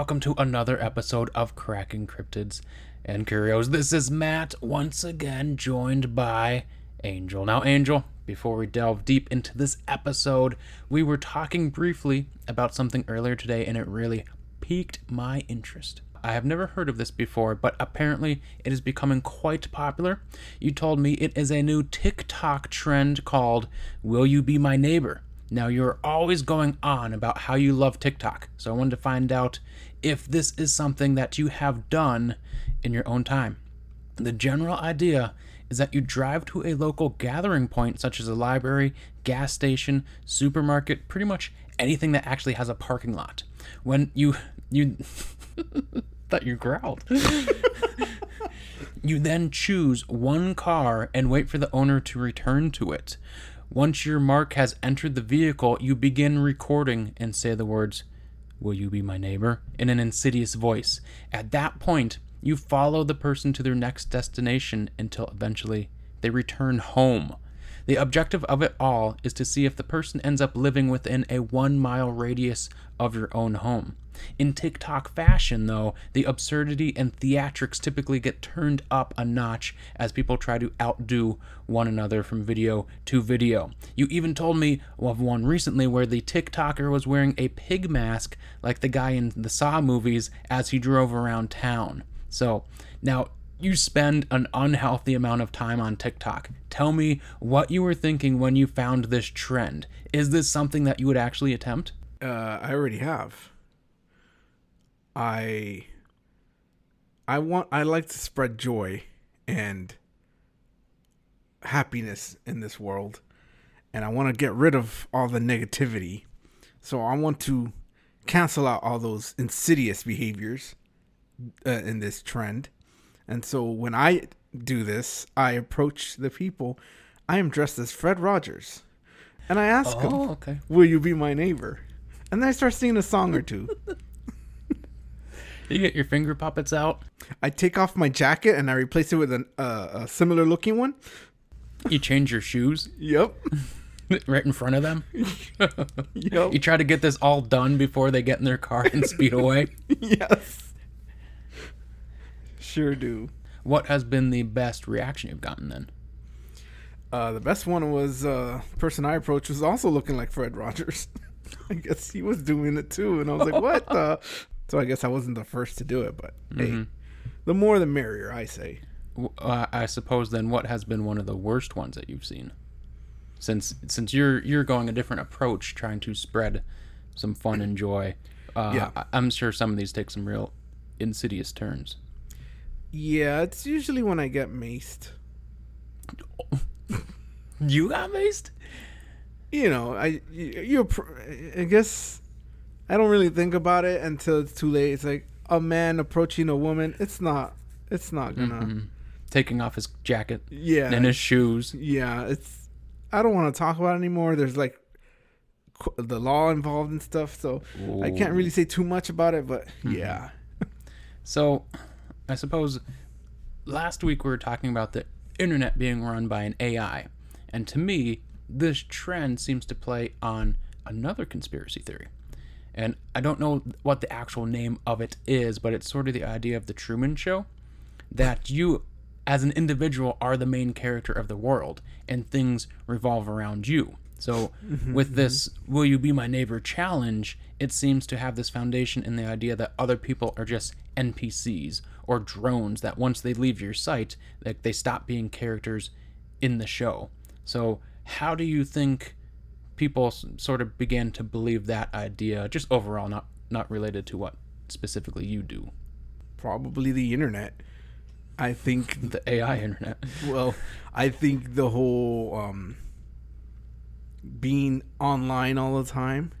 Welcome to another episode of Cracking Cryptids and Curios. This is Matt, once again joined by Angel. Now, Angel, before we delve deep into this episode, we were talking briefly about something earlier today, and it really piqued my interest. I have never heard of this before, but apparently it is becoming quite popular. You told me it is a new TikTok trend called Will You Be My Neighbor? Now, you're always going on about how you love TikTok, so I wanted to find out if this is something that you have done in your own time. The general idea is that you drive to a local gathering point, such as a library, gas station, supermarket, pretty much anything that actually has a parking lot. When you you thought you growled. you then choose one car and wait for the owner to return to it. Once your mark has entered the vehicle, you begin recording and say the words, Will you be my neighbor? in an insidious voice. At that point, you follow the person to their next destination until eventually they return home. The objective of it all is to see if the person ends up living within a one mile radius of your own home. In TikTok fashion, though, the absurdity and theatrics typically get turned up a notch as people try to outdo one another from video to video. You even told me of one recently where the TikToker was wearing a pig mask like the guy in the Saw movies as he drove around town. So, now you spend an unhealthy amount of time on TikTok. Tell me what you were thinking when you found this trend. Is this something that you would actually attempt? Uh, I already have. I I want I like to spread joy and happiness in this world and I want to get rid of all the negativity. So I want to cancel out all those insidious behaviors uh, in this trend. And so when I do this, I approach the people. I am dressed as Fred Rogers. And I ask Oh, them, okay. Will you be my neighbor? And then I start singing a song or two. You get your finger puppets out. I take off my jacket and I replace it with an, uh, a similar looking one. You change your shoes Yep. right in front of them. Yep. You try to get this all done before they get in their car and speed away. yes. Sure do. What has been the best reaction you've gotten then? Uh, the best one was uh, person I approached was also looking like Fred Rogers. I guess he was doing it too, and I was like, "What?" the? So I guess I wasn't the first to do it, but hey, the more the merrier, I say. Uh, I suppose then, what has been one of the worst ones that you've seen? Since since you're you're going a different approach, trying to spread some fun and joy. Uh, Yeah. I'm sure some of these take some real insidious turns. Yeah, it's usually when I get maced. You got maced? You know, I you, I guess I don't really think about it until it's too late. It's like a man approaching a woman. It's not. It's not gonna. Mhm. Taking off his jacket Yeah. and his shoes. Yeah, it's. I don't want to talk about it anymore. There's like the law involved and stuff, so I can't really say too much about it. But yeah, So, I suppose last week we were talking about the internet being run by an AI, and to me, this trend seems to play on another conspiracy theory. And I don't know what the actual name of it is, but it's sort of the idea of the Truman Show that you, as an individual, are the main character of the world, and things revolve around you. So, mm-hmm, with this mm-hmm. Will You Be My Neighbor challenge, it seems to have this foundation in the idea that other people are just NPCs or drones that once they leave your sight, like they stop being characters in the show. So, how do you think people sort of began to believe that idea, just overall, not not related to what specifically you do, probably the internet. I think. the AI internet? Well, I think the whole um, being online all the time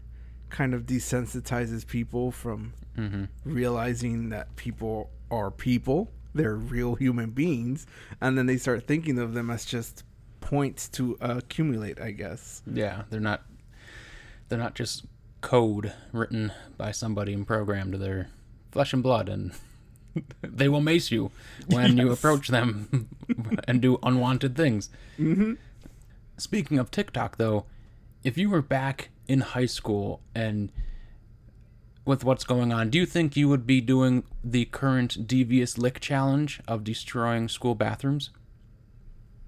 kind of desensitizes people from hmm realizing that people are people. They're real human beings, and then they start thinking of them as just points to accumulate. I guess. Yeah, they're not they're not just code written by somebody and programmed. They're flesh and blood, and they will mace you when you approach them and do unwanted things. Mm-hmm. Speaking of TikTok, though, if you were back in high school and with what's going on, do you think you would be doing the current devious lick challenge of destroying school bathrooms?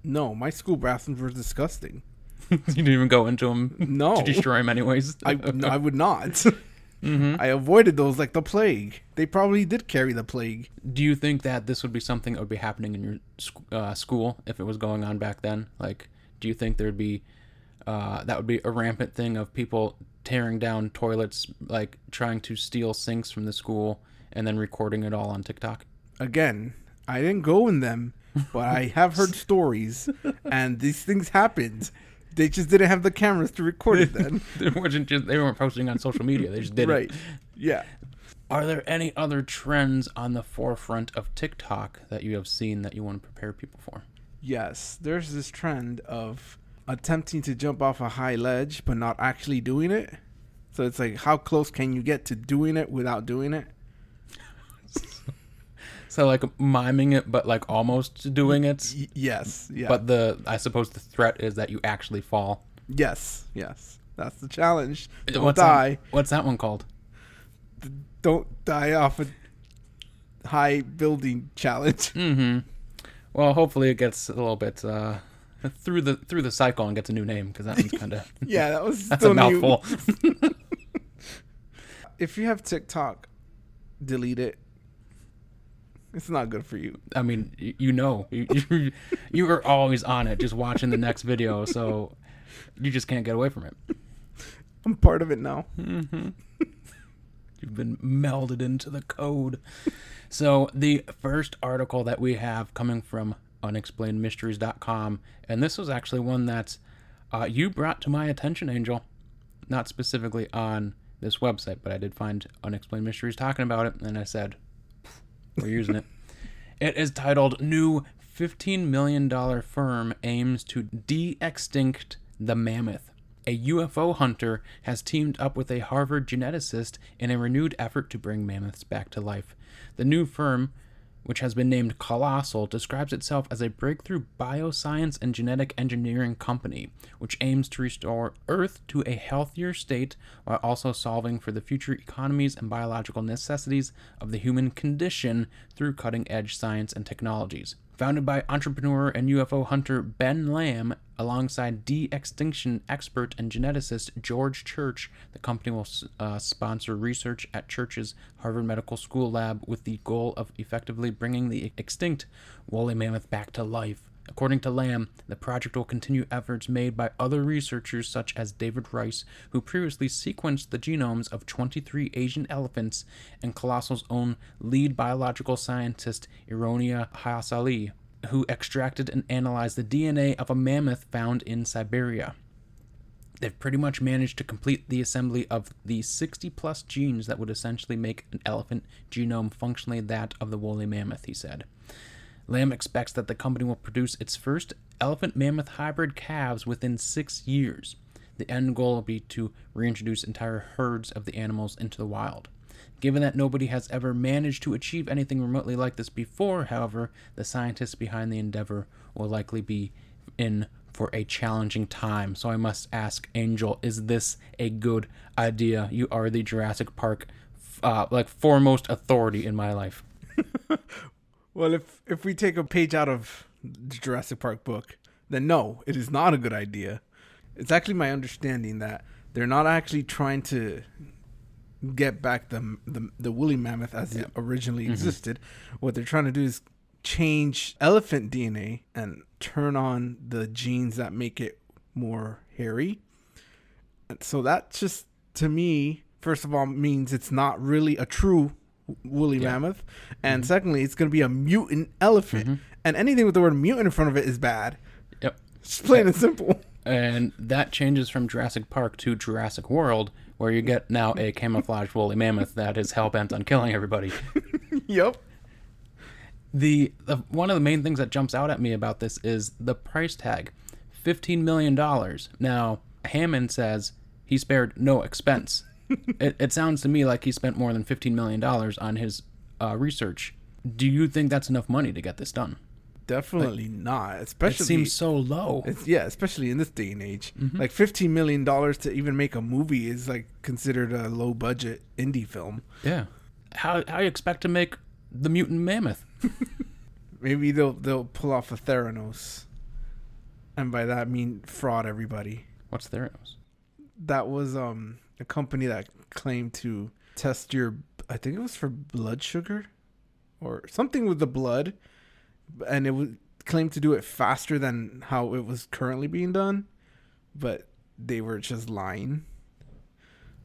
No, my school bathrooms were disgusting. you didn't even go into them No. to destroy them anyways. I I would not. Mm-hmm. I avoided those like the plague. They probably did carry the plague. Do you think that this would be something that would be happening in your uh, school if it was going on back then? Like, do you think there'd be uh, that would be a rampant thing of people tearing down toilets, like trying to steal sinks from the school and then recording it all on TikTok? Again, I didn't go in them, but I have heard stories, and these things happened. They just didn't have the cameras to record it then. it wasn't just they weren't posting on social media; they just did right. Yeah. Are there any other trends on the forefront of TikTok that you have seen that you want to prepare people for? Yes. There's this trend of attempting to jump off a high ledge, but not actually doing it. So it's like, how close can you get to doing it without doing it? So like miming it, but like almost doing it. Y- yes. Yeah. But the I suppose the threat is that you actually fall. yes. Yes. That's the challenge. Don't what's die. That, what's that one called? Don't die off a high building challenge. Mm-hmm. Well, hopefully it gets a little bit uh, through the through the cycle and gets a new name because that one's kind of Yeah, that was that's a new. mouthful. If you have TikTok, delete it. It's not good for you. I mean, y- you know, you, you you are always on it, just watching the next video, so you just can't get away from it. I'm part of it now. Mm-hmm. You've been melded into the code. So the first article that we have coming from unexplainedmysteries.com, and this was actually one that uh, you brought to my attention, Angel. Not specifically on this website, but I did find Unexplained Mysteries talking about it, and I said, we're using it. It is titled New $15 Million Firm Aims to De Extinct the Mammoth. A UFO hunter has teamed up with a Harvard geneticist in a renewed effort to bring mammoths back to life. The new firm, which has been named Colossal, describes itself as a breakthrough bioscience and genetic engineering company, which aims to restore Earth to a healthier state while also solving for the future economies and biological necessities of the human condition through cutting edge science and technologies. Founded by entrepreneur and UFO hunter Ben Lamb, alongside de extinction expert and geneticist George Church, the company will uh, sponsor research at Church's Harvard Medical School lab with the goal of effectively bringing the extinct woolly mammoth back to life. According to Lamb, the project will continue efforts made by other researchers such as David Rice, who previously sequenced the genomes of 23 Asian elephants, and Colossal's own lead biological scientist, Eriona Hysolli, who extracted and analyzed the DNA of a mammoth found in Siberia. They've pretty much managed to complete the assembly of the 60 plus genes that would essentially make an elephant genome functionally that of the woolly mammoth, he said. Lamb expects that the company will produce its first elephant mammoth hybrid calves within six years. The end goal will be to reintroduce entire herds of the animals into the wild. Given that nobody has ever managed to achieve anything remotely like this before, however, the scientists behind the endeavor will likely be in for a challenging time. So I must ask, Angel, is this a good idea? You are the Jurassic Park, uh, like foremost authority in my life. Well, if if we take a page out of the Jurassic Park book, then no, it is not a good idea. It's actually my understanding that they're not actually trying to get back the the, the woolly mammoth as it originally mm-hmm. existed. What they're trying to do is change elephant DNA and turn on the genes that make it more hairy. And so that just to me, first of all, means it's not really a true woolly Yeah. mammoth, and mm-hmm. secondly, it's going to be a mutant elephant. Mm-hmm. And anything with the word mutant in front of it is bad. Yep. Just plain and simple. And that changes from Jurassic Park to Jurassic World, where you get now a camouflaged woolly mammoth that is hell bent on killing everybody. yep. the, the one of the main things that jumps out at me about this is the price tag, fifteen million dollars. Now Hammond says he spared no expense. it, it sounds to me like he spent more than fifteen million dollars on his uh, research. Do you think that's enough money to get this done? definitely not. Especially It seems so low. It's, yeah, especially in this day and age. Mhm. Like fifteen million dollars to even make a movie is like considered a low budget indie film. Yeah. How how you expect to make the mutant mammoth? Maybe they'll they'll pull off a Theranos, and by that I mean fraud everybody. What's Theranos? That was um a company that claimed to test your I think it was for blood sugar, or something with the blood, and it was claimed to do it faster than how it was currently being done, but they were just lying.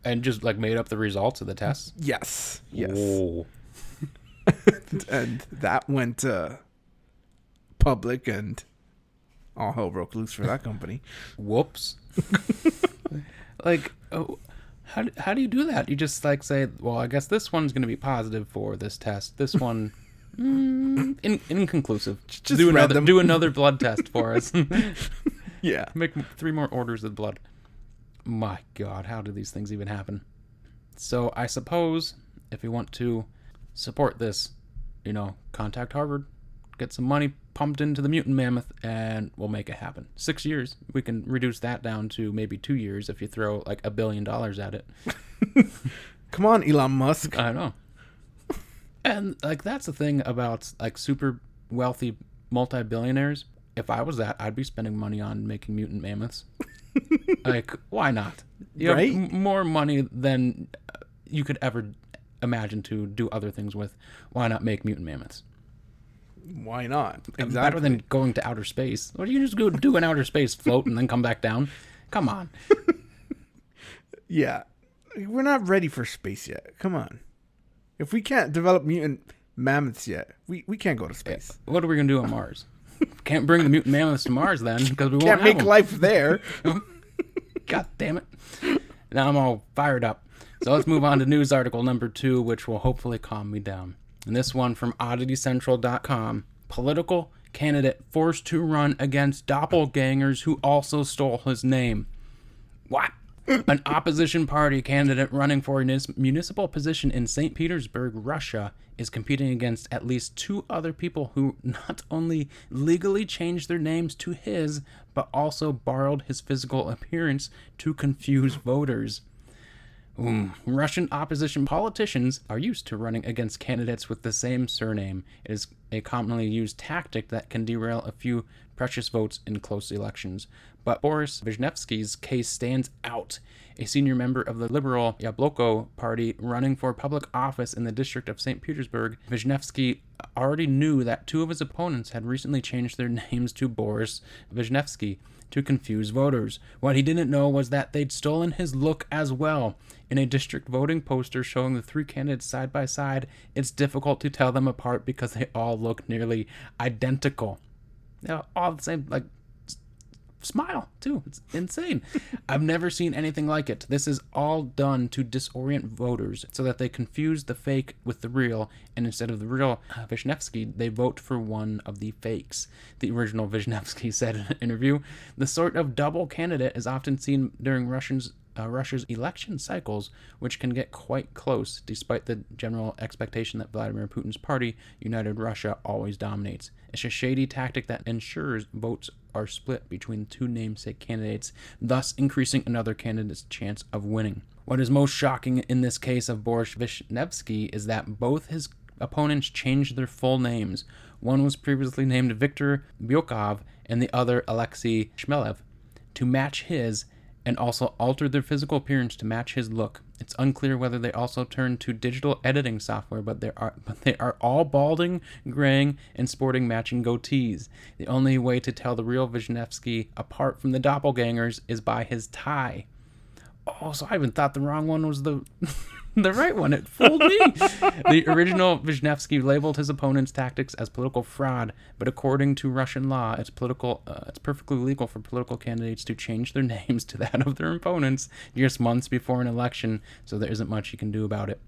And just like made up the results of the tests. Yes. Yes. And that went uh, public, and all hell broke loose for that company. Whoops. like, oh, how do, how do you do that? You just like say, well, I guess this one's going to be positive for this test. This one, mm, in, inconclusive. Just do another do another blood test for us. Yeah. Make three more orders of blood. My God, how do these things even happen? So I suppose if you want to support this, you know, contact Harvard, get some money pumped into the mutant mammoth, and we'll make it happen. Six years, we can reduce that down to maybe two years if you throw like a billion dollars at it. Come on, Elon Musk. I know. And like that's the thing about like super wealthy multi-billionaires. If I was that, I'd be spending money on making mutant mammoths. like, why not? You Right? have more money than you could ever imagine to do other things with. Why not make mutant mammoths? Why not? Better than going to outer space. What do you just go do in outer space, float, and then come back down? Come on. Yeah. We're not ready for space yet. Come on. If we can't develop mutant mammoths yet, we, we can't go to space. What are we gonna do on Mars? Can't bring the mutant mammoths to Mars then because we won't Can't make them. life there. God damn it. Now I'm all fired up. So let's move on to news article number two, which will hopefully calm me down. And this one from odditycentral.com. Political candidate forced to run against doppelgangers who also stole his name. What? An opposition party candidate running for a municipal position in St. Petersburg, Russia, is competing against at least two other people who not only legally changed their names to his, but also borrowed his physical appearance to confuse voters. Mm. Russian opposition politicians are used to running against candidates with the same surname. It is a commonly used tactic that can derail a few precious votes in close elections. But Boris Vishnevsky's case stands out. A senior member of the liberal Yabloko party running for public office in the district of St. Petersburg, Vishnevsky already knew that two of his opponents had recently changed their names to Boris Vizhnevsky to confuse voters. What he didn't know was that they'd stolen his look as well. In a district voting poster showing the three candidates side by side, it's difficult to tell them apart because they all look nearly identical. They're all the same, like, smile, too. It's insane. I've never seen anything like it. This is all done to disorient voters so that they confuse the fake with the real, and instead of the real Vishnevsky, they vote for one of the fakes. The original Vishnevsky said in an interview The sort of double candidate is often seen during Russians uh, Russia's election cycles, which can get quite close, despite the general expectation that Vladimir Putin's party, United Russia, always dominates. It's a shady tactic that ensures votes are split between two namesake candidates, thus increasing another candidate's chance of winning. What is most shocking in this case of Boris Vishnevsky is that both his opponents changed their full names. One was previously named Viktor Byukov and the other Alexei Shmelev to match his and also altered their physical appearance to match his look. It's unclear whether they also turned to digital editing software, but they are but they are all balding, graying, and sporting matching goatees. The only way to tell the real Vishnevsky apart from the doppelgangers is by his tie. Oh, so I even thought the wrong one was the the right one. It fooled me. the original Vishnevsky labeled his opponent's tactics as political fraud, but according to Russian law, it's political. Uh, it's perfectly legal for political candidates to change their names to that of their opponents just months before an election. So there isn't much you can do about it.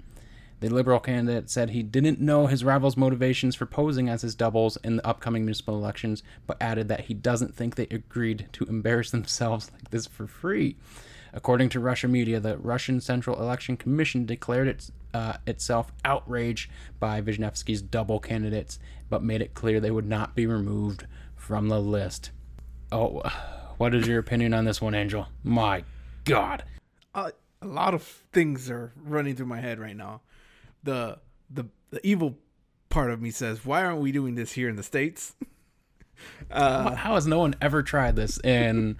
The liberal candidate said he didn't know his rival's motivations for posing as his doubles in the upcoming municipal elections, but added that he doesn't think they agreed to embarrass themselves like this for free. According to Russian media, the Russian Central Election Commission declared its, uh, itself outraged by Vishnevsky's double candidates, but made it clear they would not be removed from the list. Oh, what is your opinion on this one, Angel? My God. Uh, a lot of things are running through my head right now. The the the evil part of me says, "Why aren't we doing this here in the states?" Uh, How has no one ever tried this in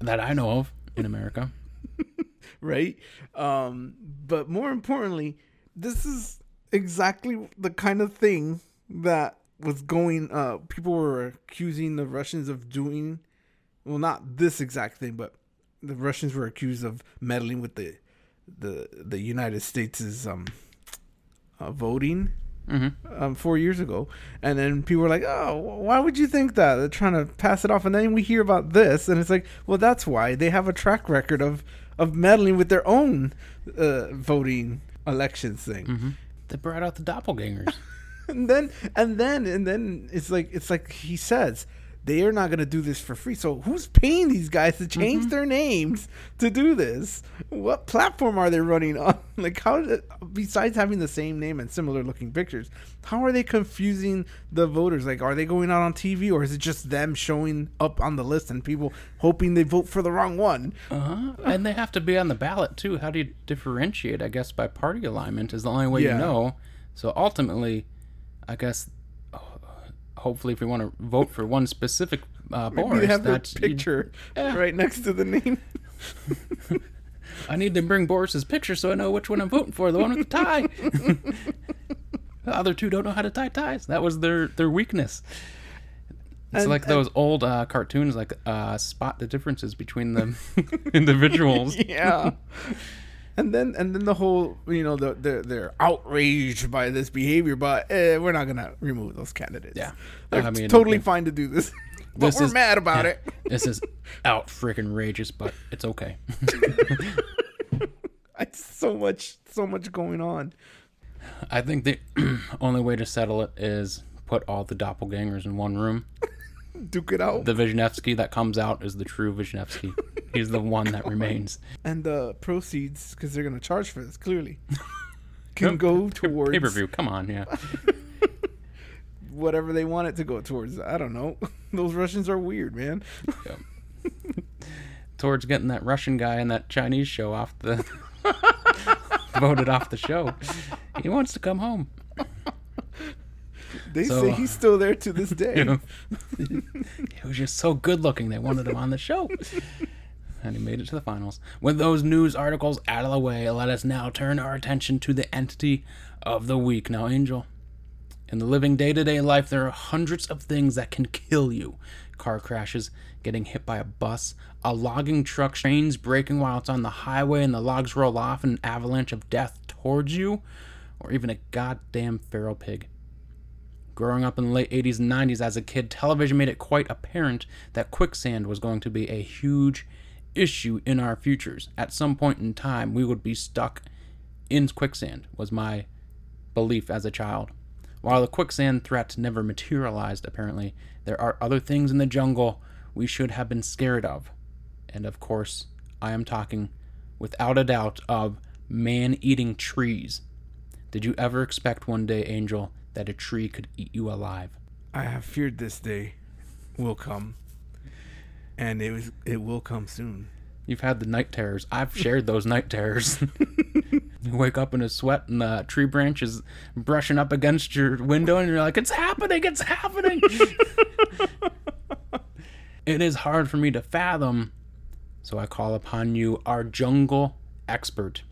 that I know of in America? right? Um, but more importantly, this is exactly the kind of thing that was going. Uh, people were accusing the Russians of doing. Well, not this exact thing, but the Russians were accused of meddling with the the the United States' um uh, voting Mm-hmm. um, four years ago, and then people were like, "Oh, why would you think that?" They're trying to pass it off, and then we hear about this, and it's like, "Well, that's why they have a track record of of meddling with their own uh, voting elections thing." Mm-hmm. They brought out the doppelgangers. and then and then and then it's like it's like he says they are not going to do this for free. So who's paying these guys to change Mm-hmm. their names to do this? What platform are they running on? Like how besides having the same name and similar looking pictures, how are they confusing the voters? Like are they going out on TV or is it just them showing up on the list and people hoping they vote for the wrong one? Uh-huh. And they have to be on the ballot too. How do you differentiate? I guess by party alignment is the only way Yeah. you know. So ultimately, I guess, hopefully, if we want to vote for one specific uh, Maybe Boris, have you- picture Yeah. right next to the name. I need to bring Boris's picture so I know which one I'm voting for. The one with the tie. the other two don't know how to tie ties. That was their their weakness. It's And- like those old uh, cartoons, like uh, spot the differences between the individuals. yeah. And then and then the whole you know the, they're they're outraged by this behavior, but eh, we're not gonna remove those candidates. Yeah. they're I mean, totally yeah. fine to do this, but This we're is- mad about yeah, it. this is out freaking rageous, but it's okay. It's so much so much going on. I think the only way to settle it is put all the doppelgangers in one room. Duke it out, The Vishnevsky that comes out is the true Vishnevsky. He's the one that remains. and the proceeds because they're gonna charge for this clearly can go towards Pay per view, come on, yeah. whatever they want it to go towards. I don't know. Those Russians are weird, man. Towards getting that Russian guy and that Chinese show off the. voted off the show. He wants to come home. They So- say he's still there to this day. You know? he was just so good looking, they wanted him on the show. And he made it to the finals. With those news articles out of the way, let us now turn our attention to the entity of the week. Now, Angel, in the living day to day life, there are hundreds of things that can kill you car crashes, getting hit by a bus, a logging truck, trains breaking while it's on the highway and the logs roll off in an avalanche of death towards you, or even a goddamn feral pig. Growing up in the late 80s and 90s as a kid, television made it quite apparent that quicksand was going to be a huge issue in our futures. At some point in time, we would be stuck in quicksand, was my belief as a child. While the quicksand threat never materialized, apparently, there are other things in the jungle we should have been scared of. And of course, I am talking, without a doubt, of man eating trees. Did you ever expect one day, Angel, that a tree could eat you alive? I have feared this day will come, and it was it will come soon. You've had the night terrors. I've shared those night terrors. you wake up in a sweat and the tree branch is brushing up against your window and you're like, it's happening, it's happening. it is hard for me to fathom, so I call upon you, our jungle expert,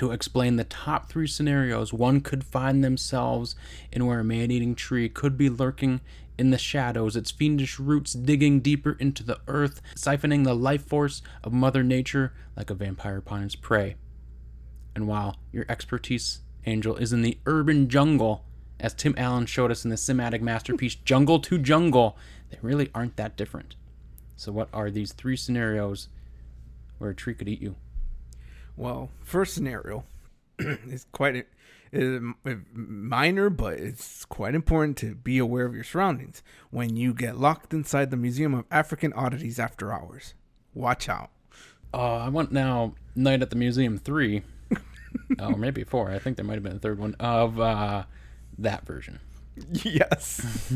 to explain the top three scenarios one could find themselves in where a man eating tree could be lurking in the shadows, its fiendish roots digging deeper into the earth, siphoning the life force of Mother Nature like a vampire upon its prey. And while your expertise, Angel, is in the urban jungle, as Tim Allen showed us in the cinematic masterpiece Jungle to Jungle, they really aren't that different. So, what are these three scenarios where a tree could eat you? Well, first scenario is quite is minor, but it's quite important to be aware of your surroundings when you get locked inside the Museum of African Oddities after hours. Watch out. Uh, I want now Night at the Museum 3. oh, maybe 4. I think there might have been a third one of uh, that version. Yes.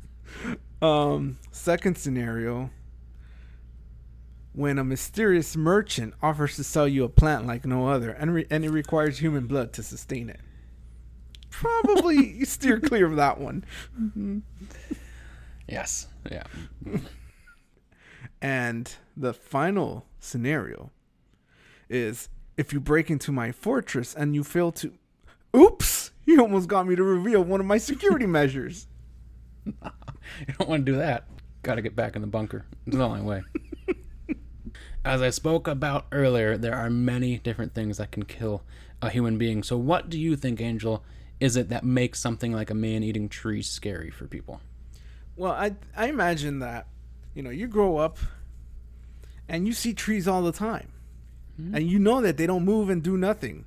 um, second scenario when a mysterious merchant offers to sell you a plant like no other and, re- and it requires human blood to sustain it. Probably steer clear of that one. Mm-hmm. Yes. Yeah. And the final scenario is if you break into my fortress and you fail to. Oops! You almost got me to reveal one of my security measures. You don't want to do that. Got to get back in the bunker. It's the only way. As I spoke about earlier, there are many different things that can kill a human being. So, what do you think, Angel, is it that makes something like a man eating tree scary for people? Well, I I imagine that you know you grow up and you see trees all the time, hmm? and you know that they don't move and do nothing.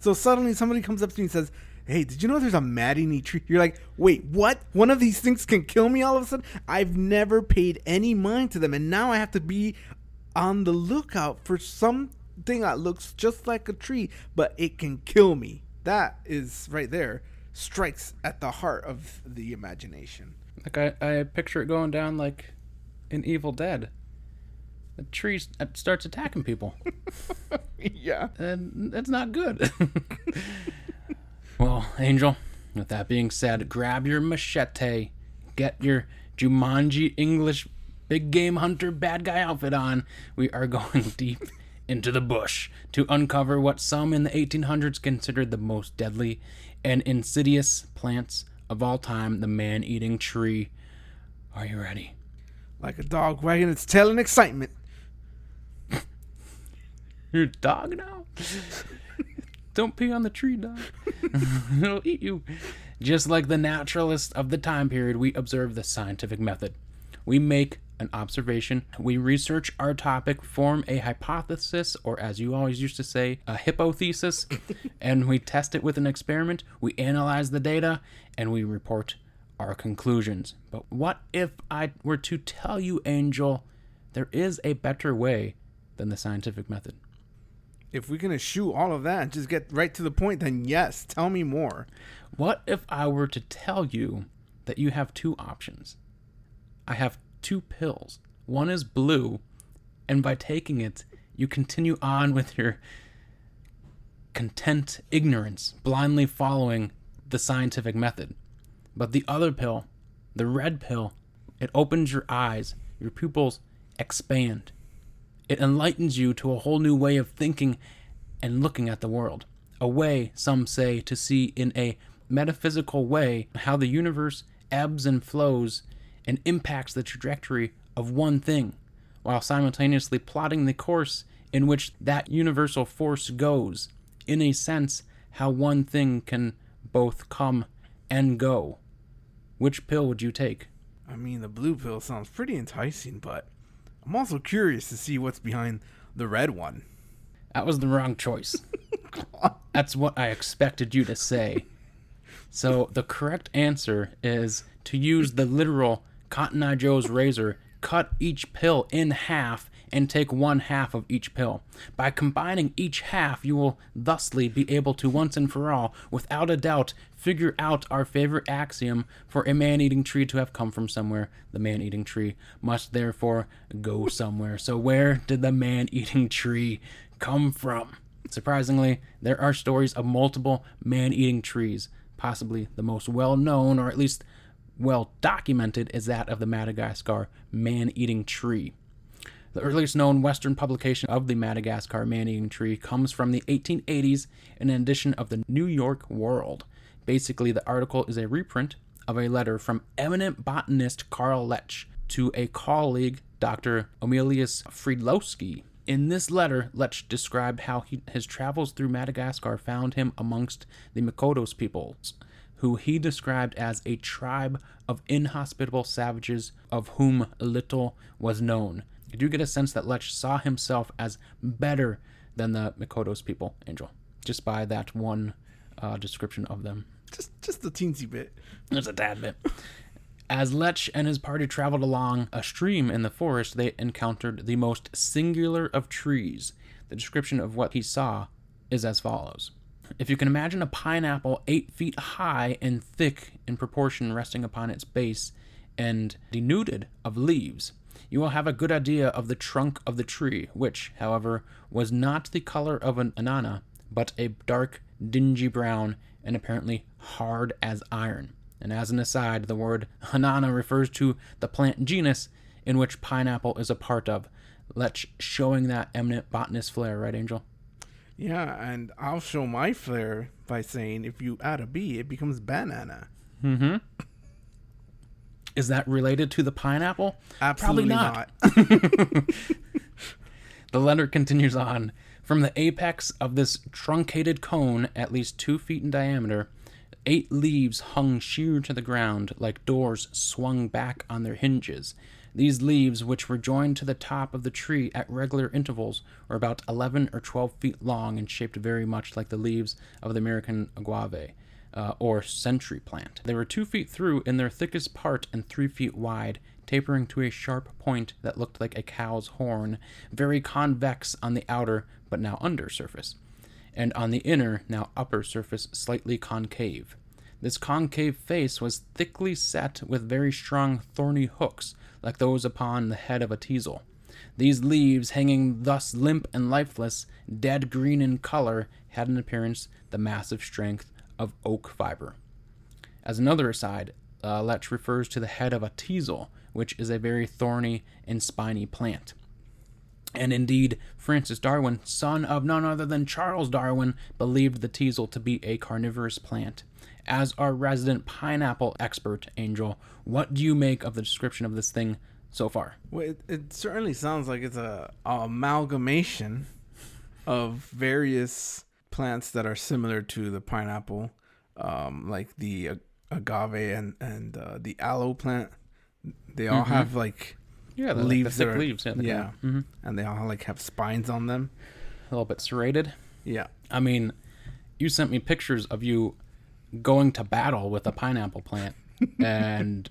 So suddenly somebody comes up to you and says, "Hey, did you know there's a Madini tree?" You're like, "Wait, what? One of these things can kill me all of a sudden?" I've never paid any mind to them, and now I have to be on the lookout for something that looks just like a tree, but it can kill me. That is right there strikes at the heart of the imagination. Like, I, I picture it going down like an Evil Dead. The tree starts attacking people. yeah. and that's not good. well, Angel, with that being said, grab your machete, get your Jumanji English big game hunter bad guy outfit on. We are going deep into the bush to uncover what some in the 1800s considered the most deadly and insidious plants of all time the man eating tree. Are you ready? Like a dog wagging its tail in excitement. You're a dog now? Don't pee on the tree, dog. It'll eat you. Just like the naturalists of the time period, we observe the scientific method. We make an observation, we research our topic, form a hypothesis, or as you always used to say, a hypothesis, and we test it with an experiment, we analyze the data, and we report our conclusions. But what if I were to tell you, Angel, there is a better way than the scientific method? If we can gonna all of that and just get right to the point, then yes, tell me more. What if I were to tell you that you have two options? I have two pills. One is blue, and by taking it, you continue on with your content ignorance, blindly following the scientific method. But the other pill, the red pill, it opens your eyes, your pupils expand. It enlightens you to a whole new way of thinking and looking at the world. A way, some say, to see in a metaphysical way how the universe ebbs and flows and impacts the trajectory of one thing, while simultaneously plotting the course in which that universal force goes. In a sense, how one thing can both come and go. Which pill would you take? I mean, the blue pill sounds pretty enticing, but I'm also curious to see what's behind the red one. That was the wrong choice. That's what I expected you to say. So the correct answer is to use the literal Cotton Eye Joe's razor, cut each pill in half and take one half of each pill. By combining each half, you will thusly be able to once and for all, without a doubt, figure out our favorite axiom for a man eating tree to have come from somewhere. The man eating tree must therefore go somewhere. So, where did the man eating tree come from? Surprisingly, there are stories of multiple man eating trees. Possibly the most well known, or at least well documented, is that of the Madagascar man eating tree. The earliest known Western publication of the Madagascar man eating tree comes from the 1880s in an edition of the New York World. Basically, the article is a reprint of a letter from eminent botanist Karl Lech to a colleague, Dr. Emilius Friedlowski. In this letter, Lech described how he, his travels through Madagascar found him amongst the Mikodos peoples, who he described as a tribe of inhospitable savages of whom little was known. You do get a sense that Lech saw himself as better than the Mikodos people, Angel, just by that one uh, description of them. Just, just a teensy bit. There's a tad bit. As Lech and his party traveled along a stream in the forest, they encountered the most singular of trees. The description of what he saw is as follows. If you can imagine a pineapple eight feet high and thick in proportion resting upon its base and denuded of leaves, you will have a good idea of the trunk of the tree, which, however, was not the color of an anana, but a dark, dingy brown, and apparently hard as iron. And as an aside, the word anana refers to the plant genus in which pineapple is a part of. Let's showing that eminent botanist flair, right, Angel? Yeah, and I'll show my flair by saying if you add a B, it becomes banana. Mm-hmm. Is that related to the pineapple? Absolutely not. not. The letter continues on. From the apex of this truncated cone, at least two feet in diameter, eight leaves hung sheer to the ground, like doors swung back on their hinges. These leaves, which were joined to the top of the tree at regular intervals, were about 11 or 12 feet long and shaped very much like the leaves of the American agave, uh, or century plant. They were two feet through in their thickest part and three feet wide, tapering to a sharp point that looked like a cow's horn, very convex on the outer but now under surface, and on the inner, now upper surface, slightly concave. This concave face was thickly set with very strong thorny hooks, like those upon the head of a teasel. These leaves, hanging thus limp and lifeless, dead green in color, had an appearance the massive strength of oak fiber. As another aside, uh, Lech refers to the head of a teasel, which is a very thorny and spiny plant. And indeed, Francis Darwin, son of none other than Charles Darwin, believed the teasel to be a carnivorous plant. As our resident pineapple expert, Angel, what do you make of the description of this thing so far? Well, it, it certainly sounds like it's a, a amalgamation of various plants that are similar to the pineapple, um, like the ag- agave and and uh, the aloe plant. They all Mhm. have like Yeah, the leaves the thick are- leaves. Yeah, yeah. hmm and they all like have spines on them. a little bit serrated. Yeah. I mean, you sent me pictures of you going to battle with a pineapple plant, and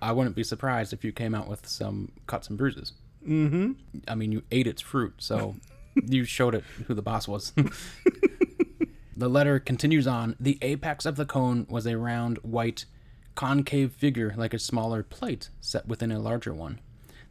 I wouldn't be surprised if you came out with some cuts and bruises. Mm-hmm. I mean, you ate its fruit, so you showed it who the boss was. the letter continues on. The apex of the cone was a round, white, concave figure like a smaller plate set within a larger one.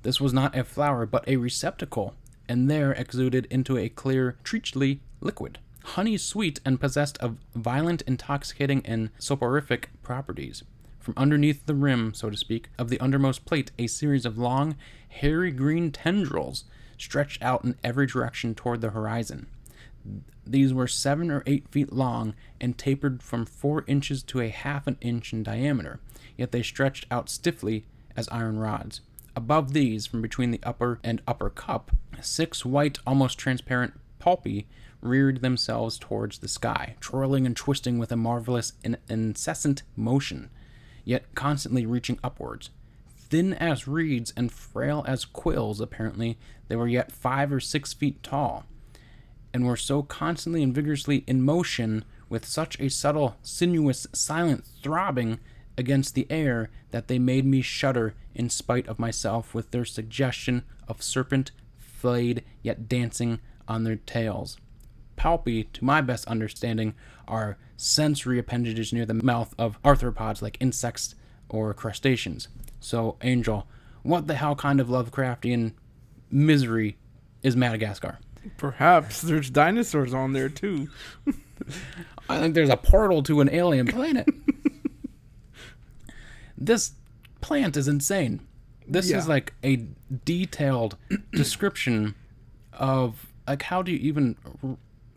This was not a flower, but a receptacle, and there exuded into a clear, treacly liquid. Honey sweet and possessed of violent, intoxicating, and soporific properties. From underneath the rim, so to speak, of the undermost plate, a series of long, hairy green tendrils stretched out in every direction toward the horizon. These were seven or eight feet long and tapered from four inches to a half an inch in diameter, yet they stretched out stiffly as iron rods. Above these, from between the upper and upper cup, six white, almost transparent palpi reared themselves towards the sky, twirling and twisting with a marvelous and incessant motion, yet constantly reaching upwards. Thin as reeds and frail as quills, apparently, they were yet five or six feet tall and were so constantly and vigorously in motion with such a subtle, sinuous, silent throbbing against the air that they made me shudder in spite of myself with their suggestion of serpent flayed yet dancing on their tails. Palpi, to my best understanding, are sensory appendages near the mouth of arthropods like insects or crustaceans. So, Angel, what the hell kind of Lovecraftian misery is Madagascar? Perhaps there's dinosaurs on there too. I think there's a portal to an alien planet. this plant is insane. This Yeah. is like a detailed description of like how do you even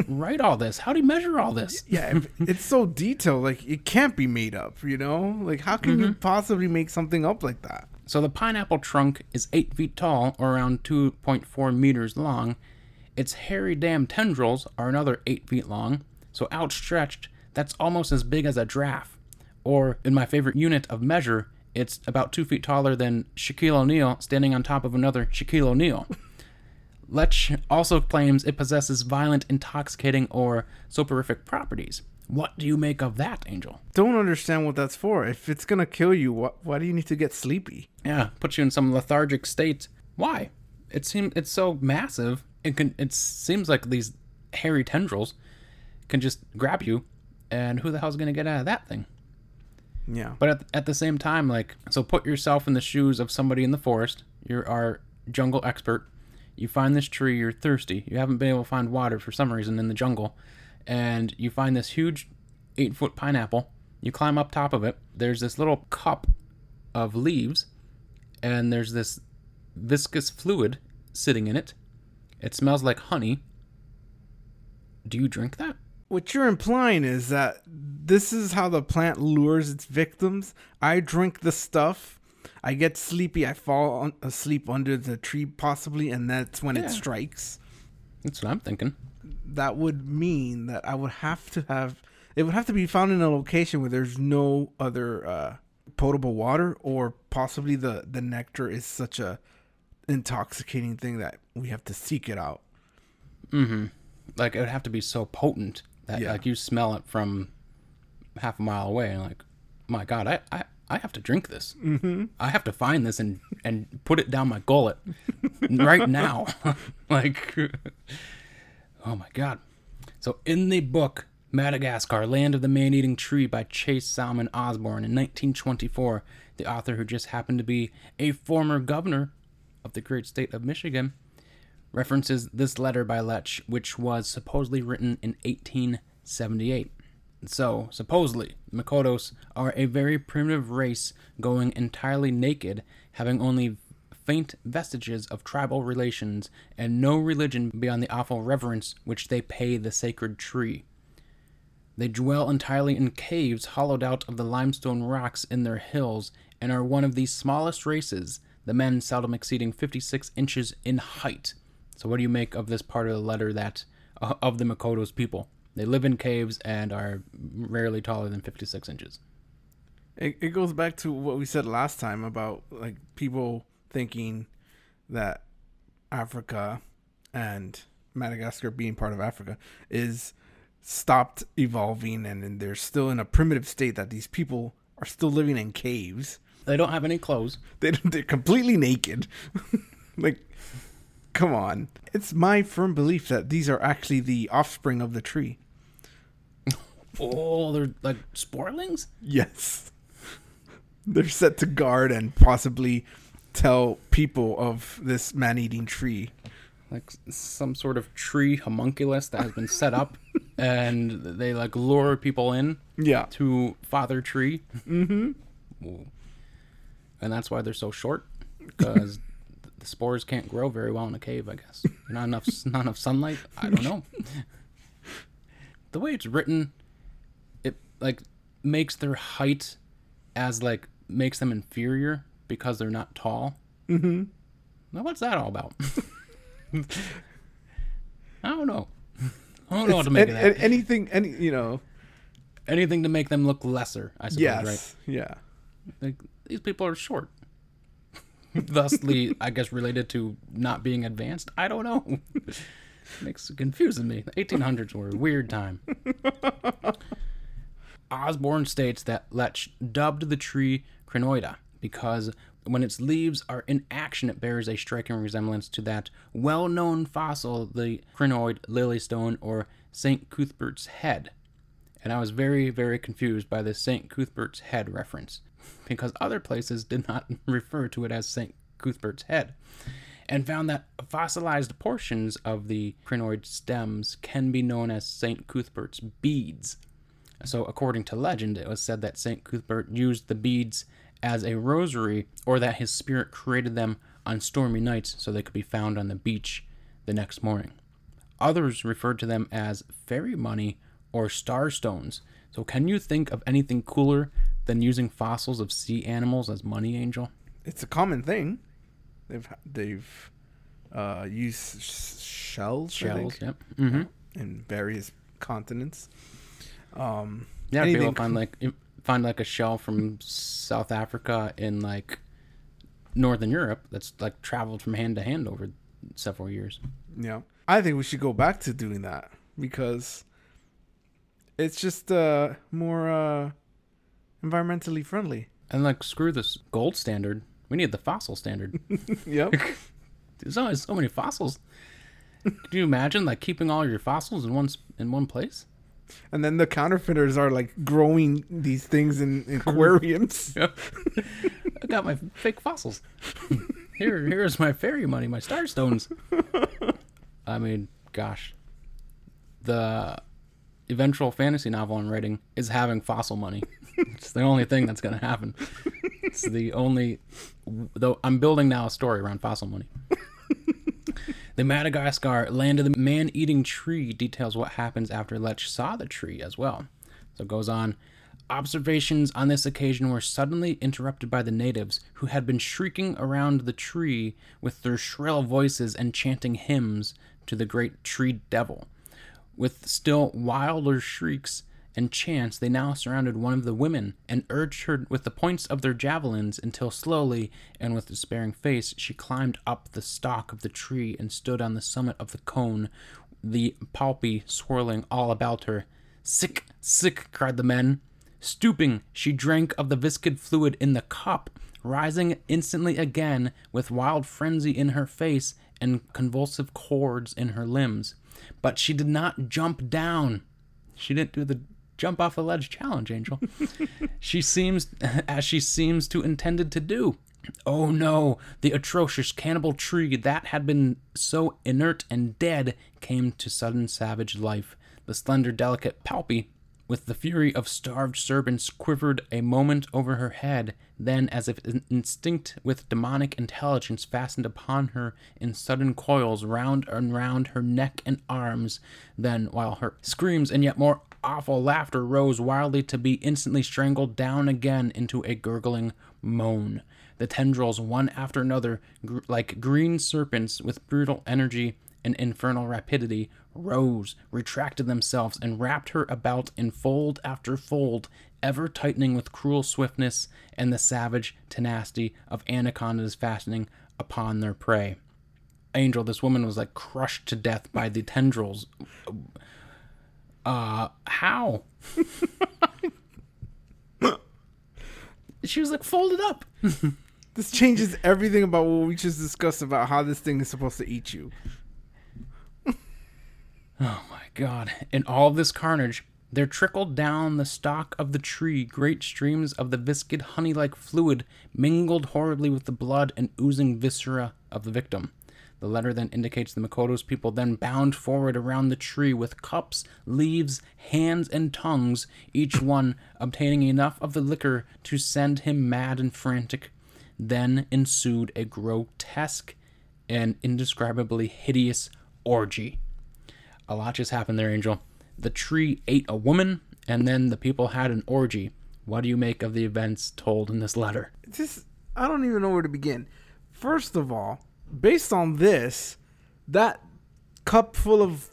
write all this? How do you measure all this? Yeah, it's so detailed. Like it can't be made up. You know, like how can you mm-hmm. possibly make something up like that? So the pineapple trunk is 8 feet tall or around 2.4 meters long. Its hairy damn tendrils are another 8 feet long. So outstretched, that's almost as big as a giraffe. Or, in my favorite unit of measure, it's about 2 feet taller than Shaquille O'Neal standing on top of another Shaquille O'Neal. Lech also claims it possesses violent, intoxicating, or soporific properties. What do you make of that, Angel? Don't understand what that's for. If it's gonna kill you, what, why do you need to get sleepy? Yeah, puts you in some lethargic state. Why? It seems it's so massive. It can. It seems like these hairy tendrils can just grab you, and who the hell's gonna get out of that thing? Yeah. But at, at the same time, like, so put yourself in the shoes of somebody in the forest. You're our jungle expert. You find this tree, you're thirsty. You haven't been able to find water for some reason in the jungle. And you find this huge eight foot pineapple. You climb up top of it. There's this little cup of leaves, and there's this viscous fluid sitting in it. It smells like honey. Do you drink that? What you're implying is that this is how the plant lures its victims. I drink the stuff. I get sleepy. I fall on, asleep under the tree, possibly, and that's when Yeah. it strikes. That's what I'm thinking. That would mean that I would have to have. It would have to be found in a location where there's no other uh, potable water, or possibly the the nectar is such a intoxicating thing that we have to seek it out. Mm-hmm. Like it would have to be so potent that Yeah. like you smell it from half a mile away and like, my God, I I, I have to drink this. Mm-hmm. I have to find this and and put it down my gullet right now. like, oh my God. So in the book Madagascar, Land of the Man-Eating Tree by Chase Salmon Osborn in 1924, the author who just happened to be a former governor of the great state of Michigan references this letter by Lech, which was supposedly written in 1878. So, supposedly, the Makotos are a very primitive race going entirely naked, having only faint vestiges of tribal relations and no religion beyond the awful reverence which they pay the sacred tree. They dwell entirely in caves hollowed out of the limestone rocks in their hills and are one of the smallest races, the men seldom exceeding 56 inches in height. So, what do you make of this part of the letter that uh, of the Makoto's people? They live in caves and are rarely taller than 56 inches. It, it goes back to what we said last time about like people thinking that Africa and Madagascar being part of Africa is stopped evolving and, and they're still in a primitive state that these people are still living in caves. They don't have any clothes. They don't- they're completely naked. like come on. It's my firm belief that these are actually the offspring of the tree. Oh, they're like sporelings? Yes. They're set to guard and possibly tell people of this man eating tree. like some sort of tree homunculus that has been set up and they like lure people in Yeah. to father tree mm-hmm and that's why they're so short because the spores can't grow very well in a cave i guess not enough not enough sunlight i don't know the way it's written it like makes their height as like makes them inferior because they're not tall mm-hmm now what's that all about I don't know. I don't know what to make An- of that. an- anything, any, you know. Anything to make them look lesser, I suppose, Yes. right? Yeah. Like, these people are short. Thusly, I guess related to not being advanced. I don't know. Makes confusing me. The 1800s were a weird time. Osborn states that Lech dubbed the tree crinoida because when its leaves are in action, it bears a striking resemblance to that well known fossil, the crinoid lily stone or St. Cuthbert's head. And I was very, very confused by this St. Cuthbert's head reference because other places did not refer to it as St. Cuthbert's head and found that fossilized portions of the crinoid stems can be known as St. Cuthbert's beads. So, according to legend, it was said that St. Cuthbert used the beads as a rosary or that his spirit created them on stormy nights so they could be found on the beach the next morning. Others referred to them as fairy money or star stones. So, can you think of anything cooler than using fossils of sea animals as money, Angel? It's a common thing. They've they've uh, used sh- shells, Shells, yep. hmm in various continents. Um, Yeah, people anything find like find like a shell from South Africa in like Northern Europe that's like traveled from hand to hand over several years. Yeah. I think we should go back to doing that because It's just uh more uh environmentally friendly. And like, screw this gold standard. We need the fossil standard. Yep. There's always so many fossils. Could you imagine like keeping all your fossils in one in one place? and then the counterfeiters are like growing these things in, in aquariums. I got my fake fossils. Here, here's my fairy money, my star stones. I mean, gosh, the eventual fantasy novel I'm writing is having fossil money. It's the only thing that's gonna happen. It's the only. Though I'm building now a story around fossil money. The Madagascar land of the man eating tree details what happens after Lech saw the tree as well. So it goes on. Observations on this occasion were suddenly interrupted by the natives, who had been shrieking around the tree with their shrill voices and chanting hymns to the great tree devil. With still wilder shrieks and chance, they now surrounded one of the women and urged her with the points of their javelins until slowly and with despairing face she climbed up the stalk of the tree and stood on the summit of the cone, the palpi swirling all about her. Sick, sick, cried the men. Stooping, she drank of the viscid fluid in the cup, rising instantly again with wild frenzy in her face and convulsive cords in her limbs. But she did not jump down. She didn't do the jump off the ledge challenge, Angel. she seems, as she seems to intended to do. Oh no, the atrocious cannibal tree that had been so inert and dead came to sudden savage life. The slender, delicate palpi, with the fury of starved serpents, quivered a moment over her head. Then, as if in- instinct with demonic intelligence, fastened upon her in sudden coils round and round her neck and arms. Then, while her screams and yet more awful laughter rose wildly to be instantly strangled down again into a gurgling moan. The tendrils, one after another, gr- like green serpents with brutal energy and infernal rapidity, rose, retracted themselves, and wrapped her about in fold after fold, ever tightening with cruel swiftness and the savage tenacity of anacondas fastening upon their prey. Angel, this woman was like crushed to death by the tendrils. Uh, how? she was like folded up. This changes everything about what we just discussed about how this thing is supposed to eat you. Oh my god. In all of this carnage, there trickled down the stalk of the tree great streams of the viscid honey like fluid mingled horribly with the blood and oozing viscera of the victim. The letter then indicates the Makoto's people then bound forward around the tree with cups, leaves, hands, and tongues, each one obtaining enough of the liquor to send him mad and frantic. Then ensued a grotesque and indescribably hideous orgy. A lot just happened there, Angel. The tree ate a woman, and then the people had an orgy. What do you make of the events told in this letter? This I don't even know where to begin. First of all, based on this, that cup full of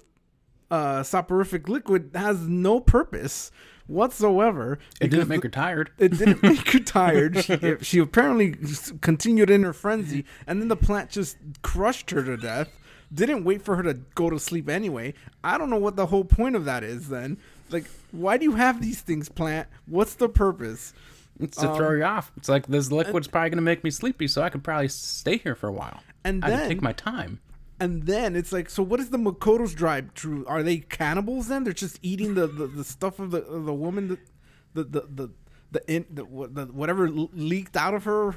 uh, soporific liquid has no purpose whatsoever. It didn't make her tired. It didn't make her tired. She, she apparently continued in her frenzy, and then the plant just crushed her to death. Didn't wait for her to go to sleep anyway. I don't know what the whole point of that is then. Like, why do you have these things, plant? What's the purpose? It's to throw you off. It's like this liquid's probably going to make me sleepy, so I could probably stay here for a while. And I then, take my time. and then it's like, so what is the Makoto's drive? True, are they cannibals? Then they're just eating the, the, the stuff of the of the woman, the the the the, the, in, the, the whatever leaked out of her.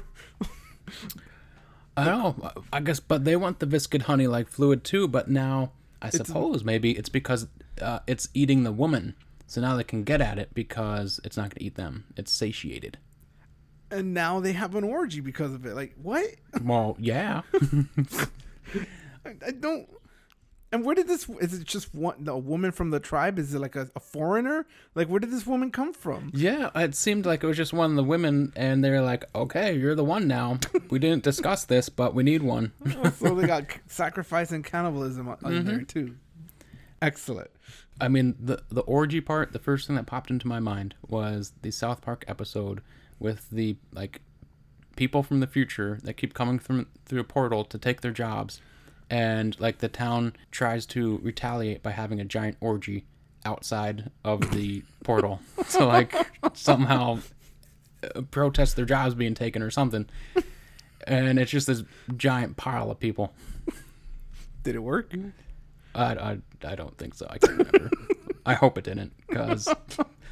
I don't know. I guess, but they want the viscid honey like fluid too. But now, I suppose maybe it's because uh, it's eating the woman. So now they can get at it because it's not going to eat them. It's satiated. And now they have an orgy because of it. Like what? Well, yeah. I, I don't. And where did this? Is it just one? A woman from the tribe? Is it like a, a foreigner? Like where did this woman come from? Yeah, it seemed like it was just one of the women, and they're like, "Okay, you're the one now. We didn't discuss this, but we need one." Oh, so they got sacrifice and cannibalism on on there too. Excellent. I mean, the the orgy part. The first thing that popped into my mind was the South Park episode with the like people from the future that keep coming from through a portal to take their jobs, and like the town tries to retaliate by having a giant orgy, outside of the portal to like somehow uh, protest their jobs being taken or something. And it's just this giant pile of people. Did it work? I, I, I don't think so. I can't remember. I hope it didn't, because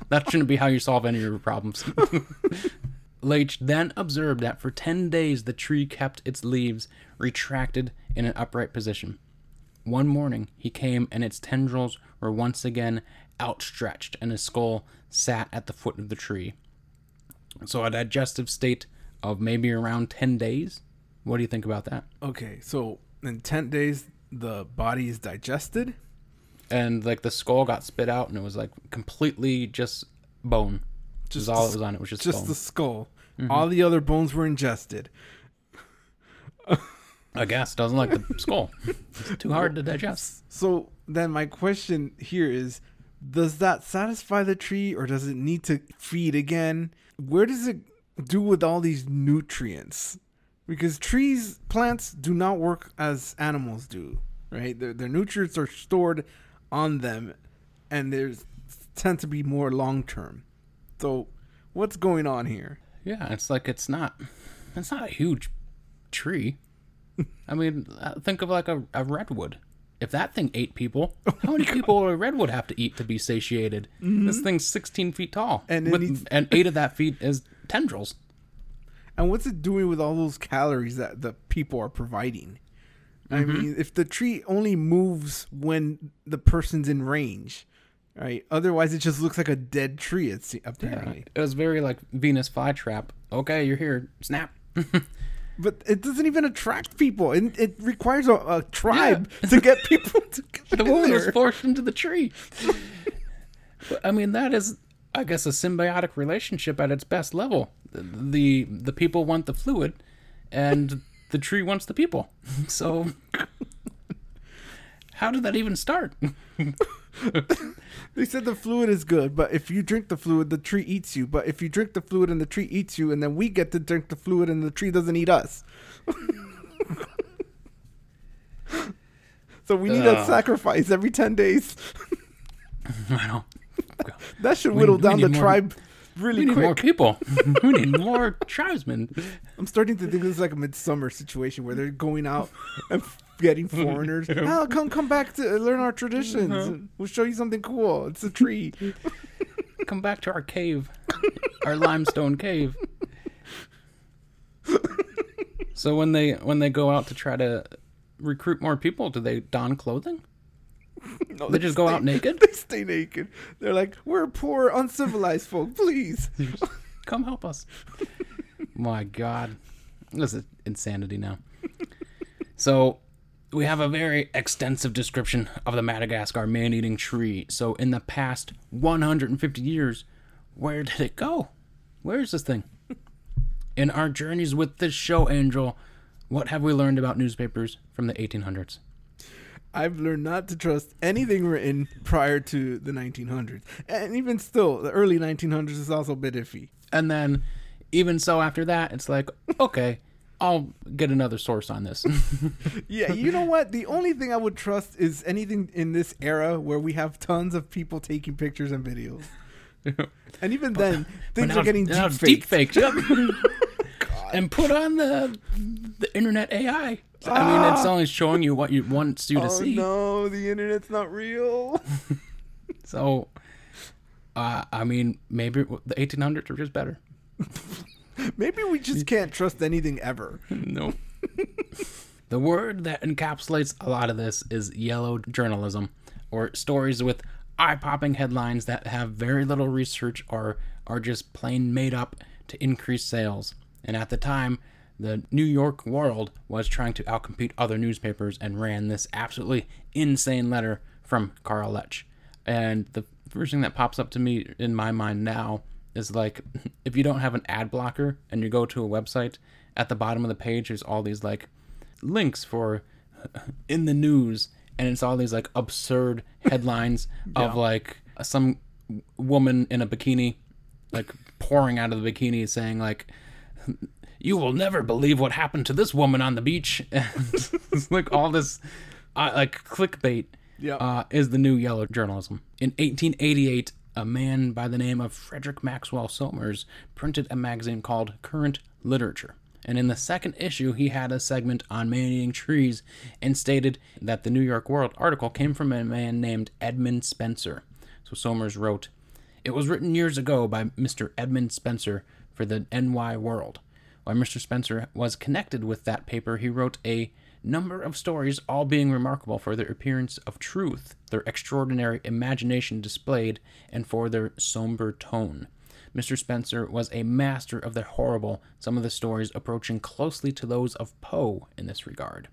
that shouldn't be how you solve any of your problems. Leitch then observed that for 10 days the tree kept its leaves retracted in an upright position. One morning he came and its tendrils were once again outstretched and his skull sat at the foot of the tree. So a digestive state of maybe around 10 days? What do you think about that? Okay, so in 10 days, the body is digested. And like the skull got spit out and it was like completely just bone. Just all the it was on it was just, Just bone. the skull. Mm-hmm. All the other bones were ingested. I guess doesn't like the skull. It's too hard to digest. So then my question here is does that satisfy the tree or does it need to feed again? Where does it do with all these nutrients? Because trees, plants do not work as animals do, right? Their, their nutrients are stored on them and there's tend to be more long term. So what's going on here? Yeah, it's like it's not it's not a huge tree. I mean, uh, think of like a, a redwood. If that thing ate people, how many people would a redwood have to eat to be satiated? This thing's 16 feet tall, And with, needs- and eight of that feet is tendrils. And what's it doing with all those calories that the people are providing? I mean, mm-hmm. if the tree only moves when the person's in range, right? Otherwise, it just looks like a dead tree. It's apparently, It was very like Venus flytrap. Okay, you're here. Snap. but it doesn't even attract people, and it requires a, a tribe to get people to get the woman was forced into the tree. but, I mean, that is, I guess, a symbiotic relationship at its best level. The the people want the fluid, and the tree wants the people. So, how did that even start? They said the fluid is good, but if you drink the fluid, the tree eats you. But if you drink the fluid and the tree eats you, and then we get to drink the fluid and the tree doesn't eat us. so we need a uh. sacrifice every 10 days. I don't. That should whittle we down the need more- tribe We really need more people. we need more tribesmen. I'm starting to think this is like a midsummer situation where they're going out and getting foreigners. oh, come come back to learn our traditions. Uh-huh. We'll show you something cool. It's a tree. Come back to our cave, our limestone cave. So when they when they go out to try to recruit more people, do they don clothing? No, They just go out naked? They stay naked. They're like, we're poor, uncivilized folk. Please. Come help us. My God. This is insanity now. So, we have a very extensive description of the Madagascar man eating tree. So, in the past 150 years, where did it go? Where is this thing? In our journeys with this show, Angel, what have we learned about newspapers from the 1800s? I've learned not to trust anything written prior to the 1900s. And even still, the early 1900s is also a bit iffy. And then, even so, after that, it's like, okay, I'll get another source on this. Yeah, you know what? The only thing I would trust is anything in this era where we have tons of people taking pictures and videos. And even then, things now are getting deep it's deep faked. faked. Yep. and put on the the internet AI. I mean, it's only showing you what you wants you to Oh see. no, the internet's not real. So, uh, I mean, maybe the 1800s are just better. Maybe we just can't trust anything ever. No. the word that encapsulates a lot of this is yellow journalism, or stories with eye-popping headlines that have very little research or are just plain made up to increase sales. And at the time, the New York World was trying to outcompete other newspapers and ran this absolutely insane letter from Carl Lech. And the first thing that pops up to me in my mind now is like if you don't have an ad blocker and you go to a website, at the bottom of the page there's all these like links for in the news and it's all these like absurd headlines of like some woman in a bikini like pouring out of the bikini saying like you will never believe what happened to this woman on the beach it's like all this uh, like clickbait Yeah. uh, is the new yellow journalism. In 1888, a man by the name of Frederick Maxwell Somers printed a magazine called Current Literature. And in the second issue, he had a segment on man eating trees and stated that the New York World article came from a man named Edmund Spencer. So Somers wrote, It was written years ago by Mr. Edmund Spencer for the NY World. While Mr. Spencer was connected with that paper, he wrote a number of stories, all being remarkable for their appearance of truth, their extraordinary imagination displayed, and for their somber tone. Mr. Spencer was a master of the horrible, some of the stories approaching closely to those of Poe in this regard.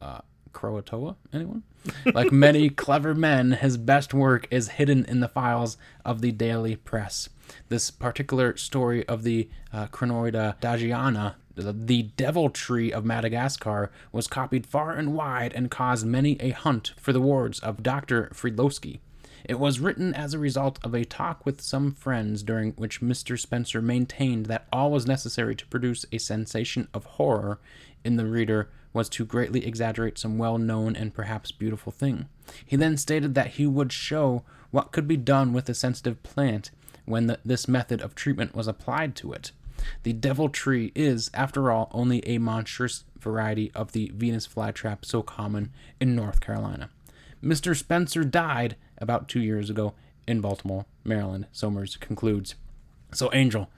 Uh, Croatoa? Anyone? like many clever men, his best work is hidden in the files of the daily press. This particular story of the uh, Crinoida dajeeana, the, the devil tree of Madagascar, was copied far and wide and caused many a hunt for the wards of Dr. Fredlowski. It was written as a result of a talk with some friends during which Mr. Spencer maintained that all was necessary to produce a sensation of horror in the reader was to greatly exaggerate some well known and perhaps beautiful thing. He then stated that he would show what could be done with a sensitive plant when the, this method of treatment was applied to it. The devil tree is, after all, only a monstrous variety of the Venus flytrap so common in North Carolina. Mr. Spencer died about two years ago in Baltimore, Maryland, Somers concludes. So, Angel,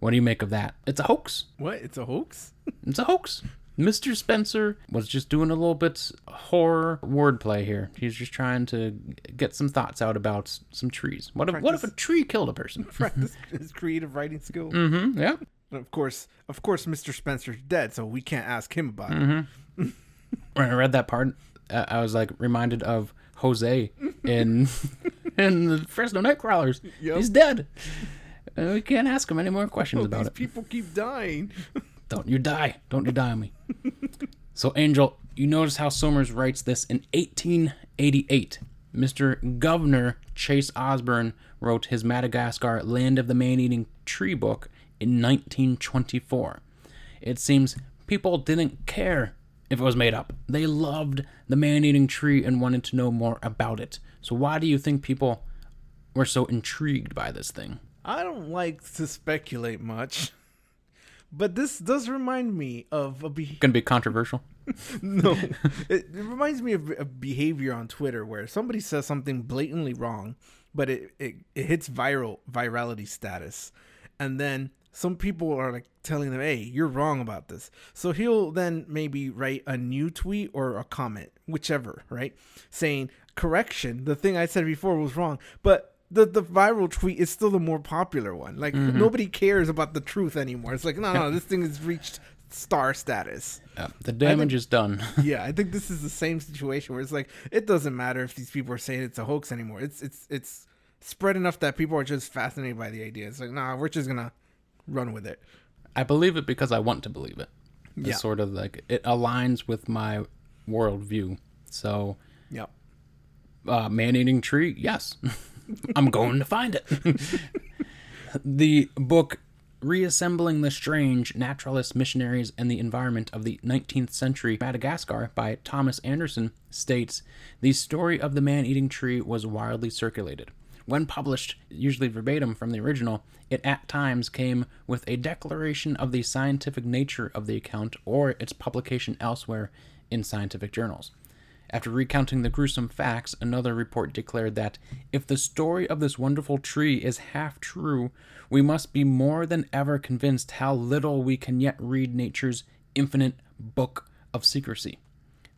what do you make of that? It's a hoax. What? It's a hoax? It's a hoax. Mr. Spencer was just doing a little bit horror wordplay here. He's just trying to get some thoughts out about some trees. What if what if a tree killed a person? Practice his creative writing skill. Mm-hmm. Yeah. And of course, of course, Mr. Spencer's dead, so we can't ask him about it. Mm-hmm. When I read that part, uh, I was like reminded of Jose in in the Fresno Nightcrawlers. Yep. He's dead. Uh, we can't ask him any more questions Oh, about these it. people keep dying. Don't you die. Don't you die on me. so, Angel, you notice how Somers writes this in 1888. Mr. Governor Chase Osborn wrote his Madagascar Land of the Man Eating Tree book in 1924. It seems people didn't care if it was made up. They loved the man eating tree and wanted to know more about it. So, why do you think people were so intrigued by this thing? I don't like to speculate much, but this does remind me of a be- Gonna be controversial? no. it, it reminds me of a behavior on Twitter where somebody says something blatantly wrong, but it, it, it hits viral virality status, and then some people are like telling them, "Hey, you're wrong about this." So he'll then maybe write a new tweet or a comment, whichever, right, saying, "Correction, the thing I said before was wrong," but the the viral tweet is still the more popular one. Like nobody cares about the truth anymore. It's like, no, no, this thing has reached star status. Yeah, the damage is done. Yeah, I think this is the same situation where it's like it doesn't matter if these people are saying it's a hoax anymore. It's it's it's spread enough that people are just fascinated by the idea. It's like, nah, we're just gonna run with it. I believe it because I want to believe it. It's Yeah. sort of like it aligns with my worldview. So, Yep. uh, man eating tree, yes. I'm going to find it. the book Reassembling the Strange Naturalist Missionaries and the Environment of the 19th Century Madagascar by Thomas Anderson states The story of the man eating tree was widely circulated. When published, usually verbatim from the original, it at times came with a declaration of the scientific nature of the account or its publication elsewhere in scientific journals. After recounting the gruesome facts, another report declared that if the story of this wonderful tree is half true, we must be more than ever convinced how little we can yet read nature's infinite book of secrecy.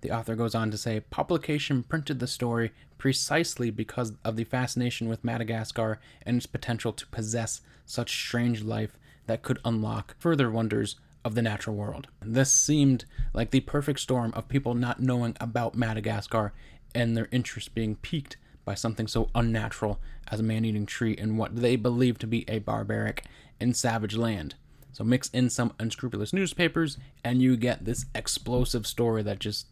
The author goes on to say publication printed the story precisely because of the fascination with Madagascar and its potential to possess such strange life that could unlock further wonders of the natural world. This seemed like the perfect storm of people not knowing about Madagascar and their interest being piqued by something so unnatural as a man eating tree in what they believe to be a barbaric and savage land. So mix in some unscrupulous newspapers, and you get this explosive story that just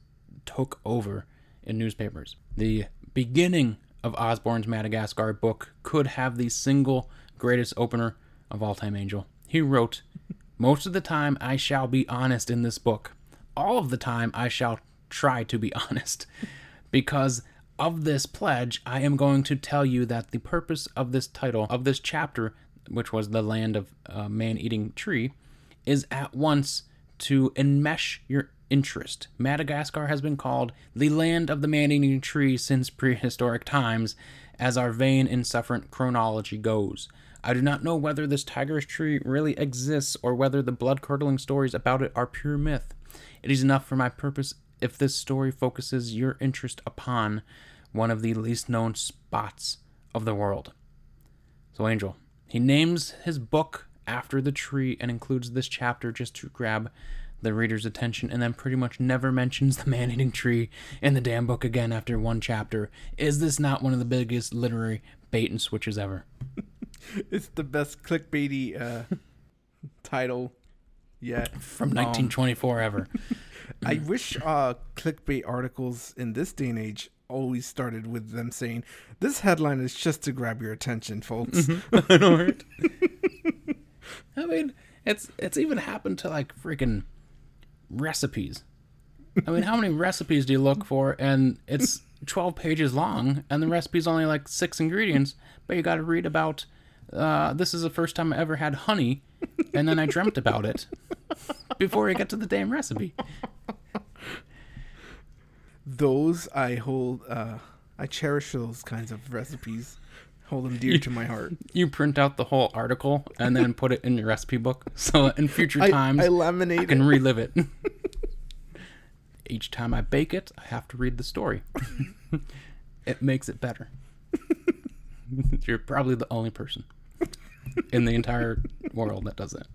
took over in newspapers. The beginning of Osborn's Madagascar book could have the single greatest opener of all time, Angel. He wrote, Most of the time I shall be honest in this book. All of the time I shall try to be honest. Because of this pledge, I am going to tell you that the purpose of this title, of this chapter, which was the land of uh, man eating tree, is at once to enmesh your interest. Madagascar has been called the land of the man eating tree since prehistoric times, as our vain, insufferent chronology goes. I do not know whether this tigerish tree really exists or whether the blood curdling stories about it are pure myth. It is enough for my purpose if this story focuses your interest upon one of the least known spots of the world. So, Angel, he names his book after the tree and includes this chapter just to grab the reader's attention and then pretty much never mentions the man eating tree in the damn book again after one chapter. Is this not one of the biggest literary bait and switches ever? it's the best clickbaity uh, title yet from 1924 um, ever. I wish uh, clickbait articles in this day and age always started with them saying, "This headline is just to grab your attention, folks." Mm-hmm. I know, right? I mean, it's it's even happened to like freaking recipes. I mean, how many recipes do you look for? And it's 12 pages long, and the recipe's only like six ingredients, but you got to read about uh, this is the first time I ever had honey, and then I dreamt about it before I get to the damn recipe. Those I hold, uh, I cherish those kinds of recipes. Hold them dear you, to my heart. You print out the whole article and then put it in your recipe book, so in future times I, I laminate I can it. relive it. Each time I bake it, I have to read the story. it makes it better. You're probably the only person in the entire world that does that.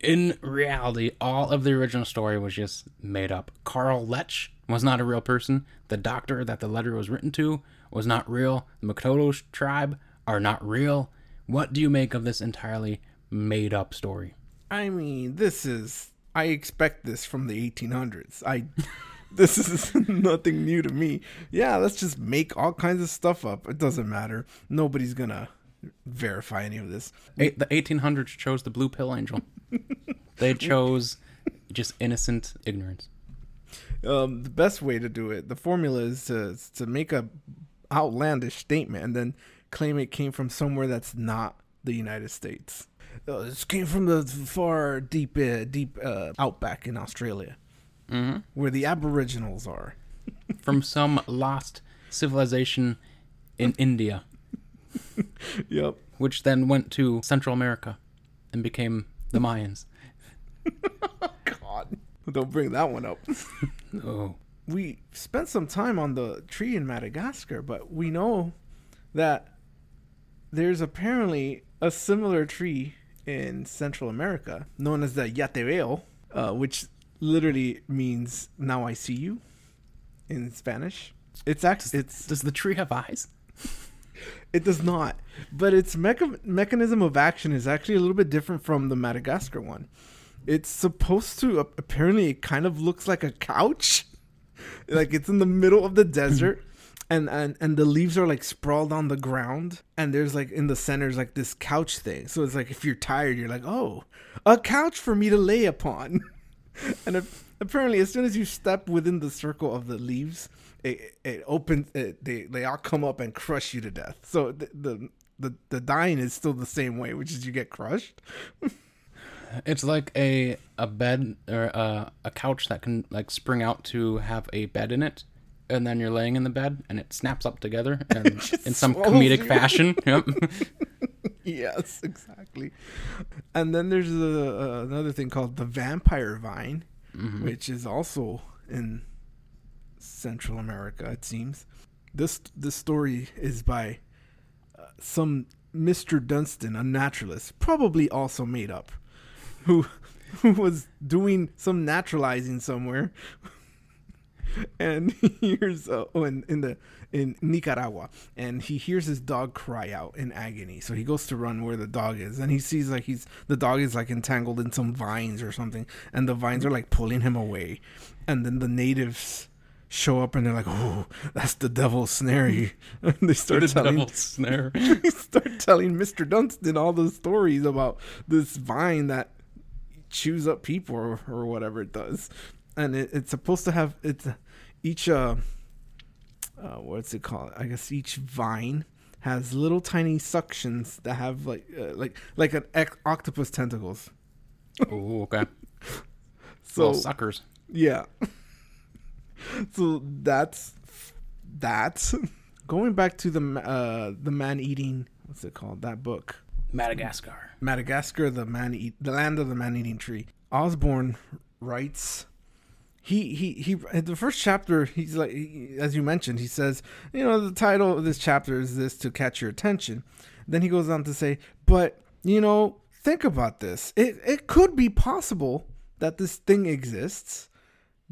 In reality, all of the original story was just made up. Carl Lech was not a real person. The doctor that the letter was written to was not real. The Makoto tribe are not real. What do you make of this entirely made up story? I mean, this is I expect this from the 1800s. I this is nothing new to me. Yeah, let's just make all kinds of stuff up. It doesn't matter. Nobody's to verify any of this. the 1800s chose the blue pill angel. they chose just innocent ignorance. Um, the best way to do it, the formula is to, to make a outlandish statement and then claim it came from somewhere that's not the United States. Uh, this came from the far deep, uh, deep uh, outback in Australia, mm-hmm. where the Aboriginals are. from some lost civilization in India. yep. Which then went to Central America and became the Mayans. God. Don't bring that one up. oh. We spent some time on the tree in Madagascar, but we know that there's apparently a similar tree in Central America known as the Yateveo, uh, which literally means "now I see you" in Spanish. It's actually it's does the tree have eyes? It does not, but its mecha- mechanism of action is actually a little bit different from the Madagascar one. It's supposed to apparently it kind of looks like a couch, like it's in the middle of the hmm. desert, and and and the leaves are like sprawled on the ground, and there's like in the center is like this couch thing. So it's like if you're tired, you're like, oh, a couch for me to lay upon, and if, apparently as soon as you step within the circle of the leaves it, it opens it, they they all come up and crush you to death. So the, the the the dying is still the same way which is you get crushed. It's like a a bed or a, a couch that can like spring out to have a bed in it and then you're laying in the bed and it snaps up together and in some comedic you. fashion. Yep. Yes exactly. And then there's a, another thing called the vampire vine mm-hmm. which is also in Central America, it seems. This this story is by uh, some Mr. Dunstan, a naturalist, probably also made up, who who was doing some naturalizing somewhere, and he hears uh, oh, in, in the in Nicaragua, and he hears his dog cry out in agony. So he goes to run where the dog is, and he sees like he's the dog is like entangled in some vines or something, and the vines are like pulling him away, and then the natives show up and they're like, "Oh, that's the devil's snare." and they start the telling devil's snare. they start telling Mister Dunstan all the stories about this vine that chews up people or, or whatever it does, and it, it's supposed to have it's each uh uh, what's it called? I guess each vine has little tiny suctions that have like uh, like like an ec- octopus tentacles. Oh, okay. So suckers. yeah. so that's that. Going back to the uh the man eating what's it called? That book. Madagascar. Madagascar, the man eat the land of the man eating tree. Osborn writes he he he the first chapter he's like he, as you mentioned he says you know the title of this chapter is this to catch your attention then he goes on to say but you know think about this it it could be possible that this thing exists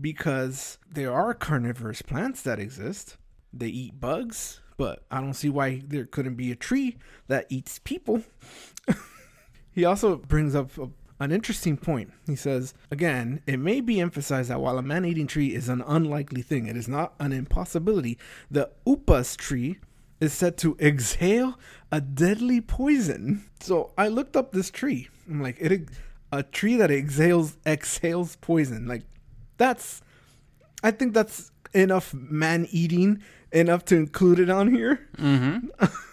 because there are carnivorous plants that exist they eat bugs but i don't see why there couldn't be a tree that eats people he also brings up a, an interesting point. He says, again, it may be emphasized that while a man eating tree is an unlikely thing, it is not an impossibility. The upas tree is said to exhale a deadly poison. So I looked up this tree. I'm like, it a tree that exhales exhales poison. Like that's I think that's enough man eating enough to include it on here. Mm-hmm.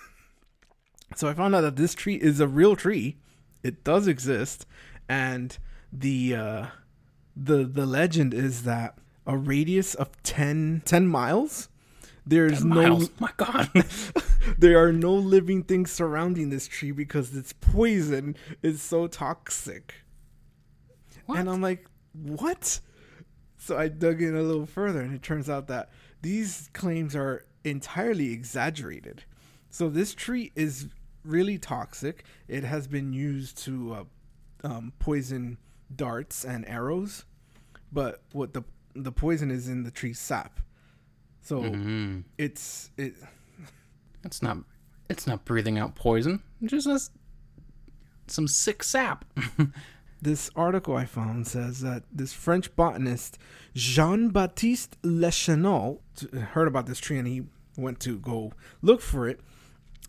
So I found out that this tree is a real tree. It does exist, and the uh, the the legend is that a radius of 10, 10 miles. There's no Miles. My God. there are no living things surrounding this tree because its poison is so toxic. What? And I'm like, what? So I dug in a little further, and it turns out that these claims are entirely exaggerated. So this tree is really toxic. It has been used to uh, um, poison darts and arrows, but what the the poison is in the tree's sap. So Mhm. it's it. It's not. It's not breathing out poison. It just some sick sap. This article I found says that this French botanist Jean Baptiste Leschenault heard about this tree and he went to go look for it.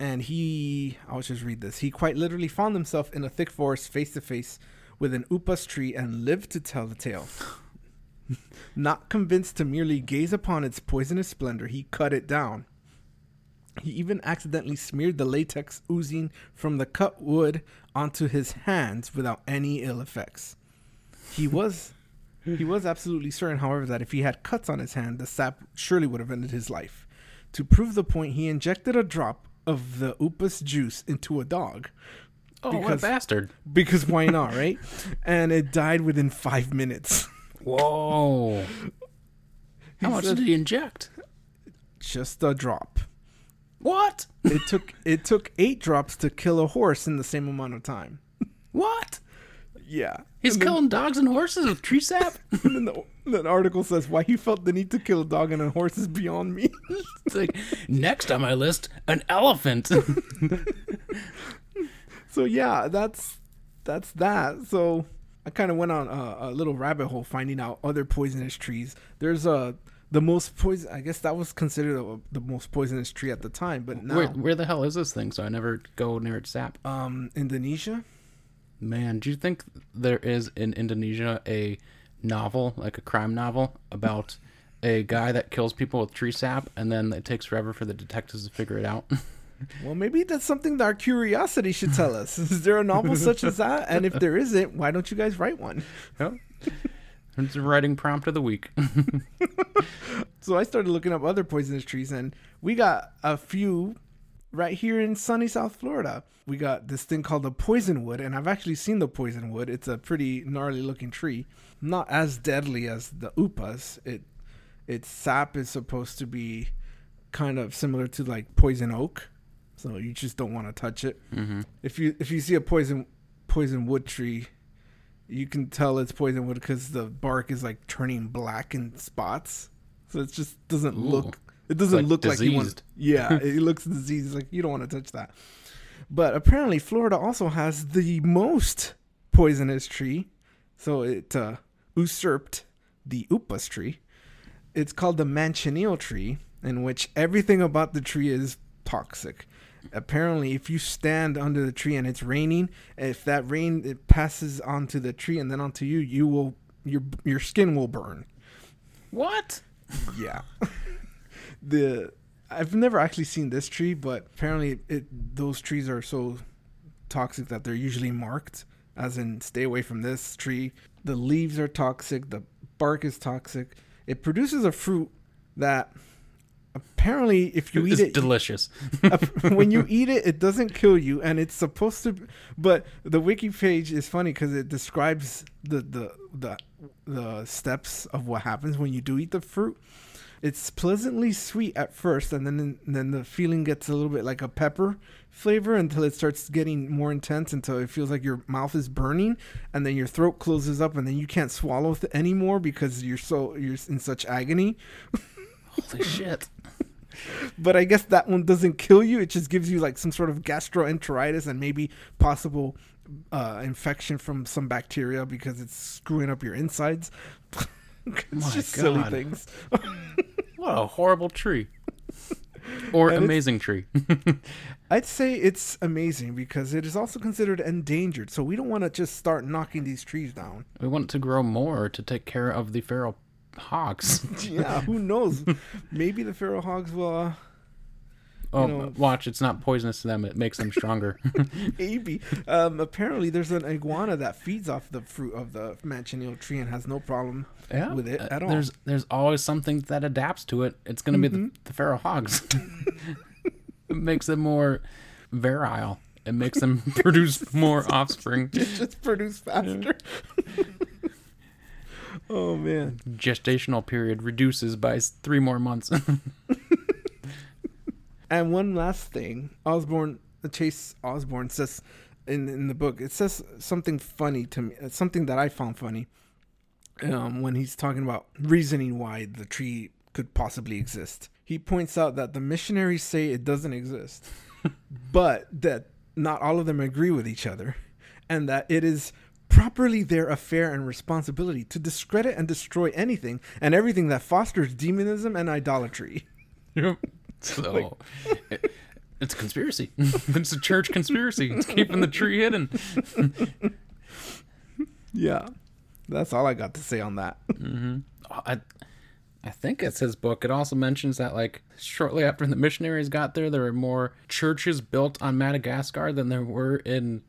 And he, I'll just read this. He quite literally found himself in a thick forest face to face with an upas tree and lived to tell the tale. Not convinced to merely gaze upon its poisonous splendor, he cut it down. He even accidentally smeared the latex oozing from the cut wood onto his hands without any ill effects. He was he was absolutely certain, however, that if he had cuts on his hand, the sap surely would have ended his life. To prove the point, he injected a drop of the upas juice into a dog. Oh, what a bastard! Because why not, right? And it died within five minutes. Whoa! How much did he inject? Just a drop. What? It took it took eight drops to kill a horse in the same amount of time. What? Yeah. He's And then- killing dogs and horses with tree sap. And then the, the article says why he felt the need to kill a dog and a horse is beyond me. It's like next on my list, an elephant. so yeah, that's that's that. So I kind of went on a, a little rabbit hole finding out other poisonous trees. There's a the most poison. I guess that was considered a, the most poisonous tree at the time, but now where, where the hell is this thing? So I never go near its sap. um Indonesia. Man, do you think there is in Indonesia a novel, like a crime novel, about a guy that kills people with tree sap and then it takes forever for the detectives to figure it out? Well, maybe that's something that our curiosity should tell us. Is there a novel such as that? And if there isn't, why don't you guys write one? it's a writing prompt of the week. So I started looking up other poisonous trees, and we got a few right here in sunny South Florida. We got this thing called the poison wood, and I've actually seen the poison wood. It's a pretty gnarly looking tree, not as deadly as the upas. It its sap is supposed to be kind of similar to like poison oak, so you just don't want to touch it. hmm If you if you see a poison poison wood tree, you can tell it's poison wood because the bark is like turning black in spots. So it just doesn't Ooh. look. It doesn't like look like you want. diseased. Yeah, it looks diseased. Like you don't want to touch that. But apparently, Florida also has the most poisonous tree. So it uh, usurped the upas tree. It's called the manchineel tree, in which everything about the tree is toxic. Apparently, if you stand under the tree and it's raining, if that rain it passes onto the tree and then onto you, you will your your skin will burn. What? Yeah. the I've never actually seen this tree, but apparently it those trees are so toxic that they're usually marked as in stay away from this tree. The leaves are toxic, the bark is toxic. It produces a fruit that apparently if you it's eat it delicious. when you eat it it doesn't kill you and it's supposed to but the wiki page is funny because it describes the, the the the steps of what happens when you do eat the fruit it's pleasantly sweet at first and then then the feeling gets a little bit like a pepper flavor until it starts getting more intense until it feels like your mouth is burning and then your throat closes up and then you can't swallow th- anymore because you're so you're in such agony Holy shit. but I guess that one doesn't kill you. It just gives you like some sort of gastroenteritis and maybe possible uh, infection from some bacteria because it's screwing up your insides. it's My just silly things. What a horrible tree. Or And amazing tree. I'd say it's amazing because it is also considered endangered. So we don't want to just start knocking these trees down. we want to grow more to take care of the feral hogs. Yeah, who knows? Maybe the feral hogs will. Uh, Oh, know- watch! It's not poisonous to them. It makes them stronger. maybe. Um, apparently, there's an iguana that feeds off the fruit of the manchineel tree and has no problem yeah, with it uh, at all. There's there's always something that adapts to it. It's gonna be the, Mm-hmm. the feral hogs. it makes them more virile. It makes them produce more offspring. It just produce faster. Oh man. Gestational period reduces by three more months. And one last thing, Osborn Chase Osborn says in in the book, it says something funny to me, uh, something that I found funny. Um, when he's talking about reasoning why the tree could possibly exist, he points out that the missionaries say it doesn't exist, but that not all of them agree with each other, and that it is properly their affair and responsibility to discredit and destroy anything and everything that fosters demonism and idolatry. Yep. so it- it's a conspiracy. it's a church conspiracy. It's keeping the tree hidden. Yeah, that's all I got to say on that. Mm-hmm. I, I think it's his book. It also mentions that like shortly after the missionaries got there, there were more churches built on Madagascar than there were in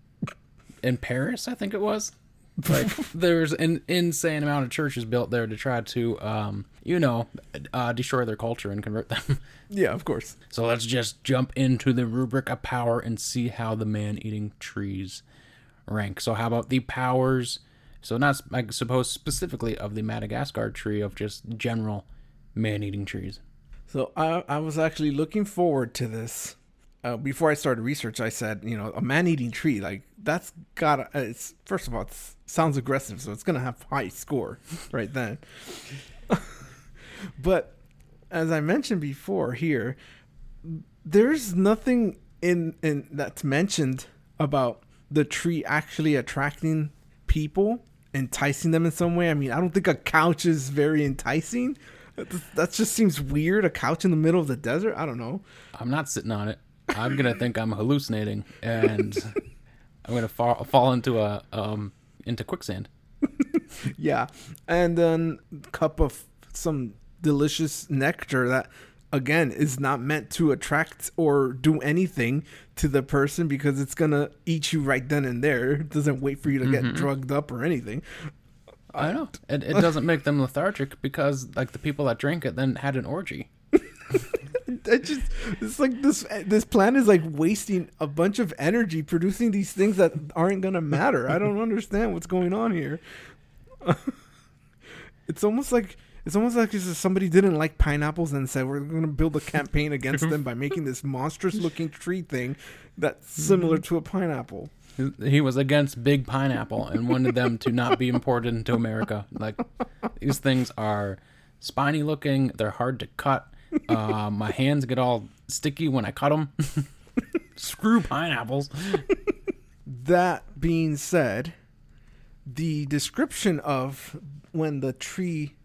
in Paris. I think it was. Like there's an insane amount of churches built there to try to, um, you know, uh, destroy their culture and convert them. yeah, of course. So let's just jump into the rubric of power and see how the man-eating trees rank. So how about the powers? So not I suppose specifically of the Madagascar tree of just general man-eating trees. So I I was actually looking forward to this. Uh, before I started research, I said, you know, a man-eating tree, like that's got. to It's first of all, it sounds aggressive, so it's gonna have high score right then. but as I mentioned before, here, there's nothing in in that's mentioned about the tree actually attracting people, enticing them in some way. I mean, I don't think a couch is very enticing. That just seems weird. A couch in the middle of the desert. I don't know. I'm not sitting on it. I'm gonna think I'm hallucinating, and I'm gonna fall fall into a um into quicksand. Yeah, and then cup of some delicious nectar that again is not meant to attract or do anything to the person because it's gonna eat you right then and there. It doesn't wait for you to get drugged up or anything. I know it, it doesn't make them lethargic because like the people that drank it then had an orgy. I just it's like this this plant is like wasting a bunch of energy producing these things that aren't gonna matter. I don't understand what's going on here. it's almost like it's almost like somebody didn't like pineapples and said we're gonna build a campaign against them by making this monstrous looking tree thing that's similar to a pineapple. He was against big pineapple and wanted them to not be imported into America. Like these things are spiny looking. They're hard to cut. Uh, my hands get all sticky when I cut them. Screw pineapples. That being said, the description of when the tree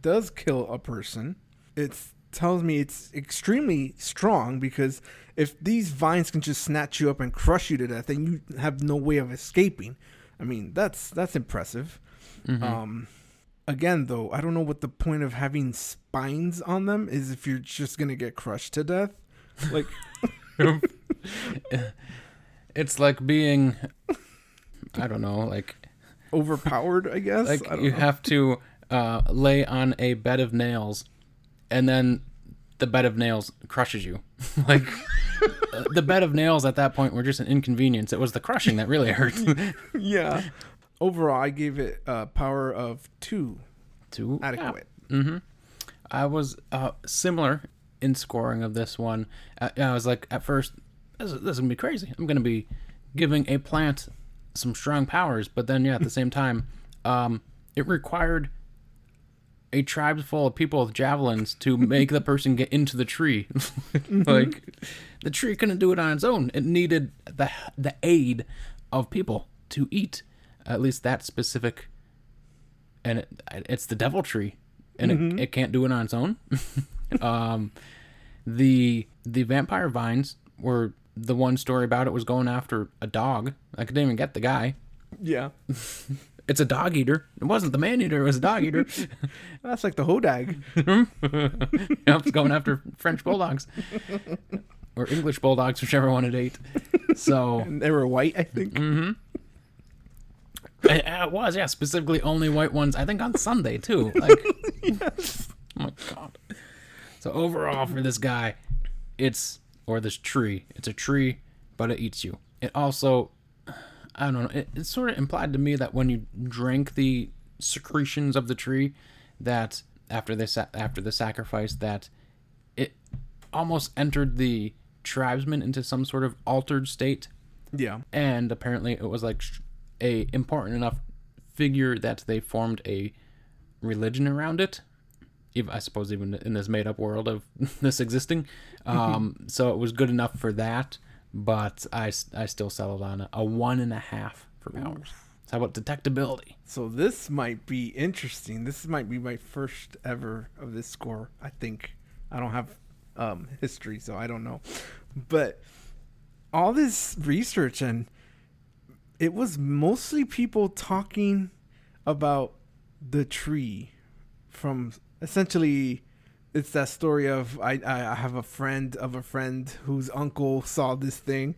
does kill a person, it tells me it's extremely strong because if these vines can just snatch you up and crush you to death, then you have no way of escaping. I mean, that's that's impressive. Um, again, though, I don't know what the point of having spines on them is if you're just gonna get crushed to death. Like, It's like being, I don't know, like overpowered, I guess. like I you know. have to uh, lay on a bed of nails, and then the bed of nails crushes you. like uh, the bed of nails at that point were just an inconvenience. It was the crushing that really hurt. yeah. Overall, I gave it a power of two, Two adequate. Mm-hmm. I was uh, similar in scoring of this one. I, I was like, at first, this is, this is gonna be crazy. I'm gonna be giving a plant some strong powers, but then yeah, at the same time, um, it required a tribe full of people with javelins to make the person get into the tree. like the tree couldn't do it on its own. It needed the the aid of people to eat. At least that specific and it, it's the devil tree and it, it can't do it on its own. Um the the vampire vines were the one story about it was going after a dog. I couldn't even get the guy. Yeah. it's a dog eater. It wasn't the man eater it was a dog eater. That's like the Hodag. yep, it's going after french bulldogs. Or english bulldogs whichever one it ate. So And they were white, I think. It, it was, yeah, specifically only white ones. I think on Sunday too. Like, oh my god. So overall, for this guy, it's or this tree, it's a tree, but it eats you. It also, I don't know. It, it sort of implied to me that when you drank the secretions of the tree, that after this after the sacrifice, that it almost entered the tribesmen into some sort of altered state Yeah. and apparently it was like a important enough figure that they formed a religion around it even, i suppose even in this made up world of this existing um, so it was good enough for that but I, I still settled on a, a one and a half for powers so how about detectability So this might be interesting. This might be my first ever of this score. I think I don't have um, history, so I don't know. But all this research and it was mostly people talking about the tree from essentially it's that story of I, I I have a friend of a friend whose uncle saw this thing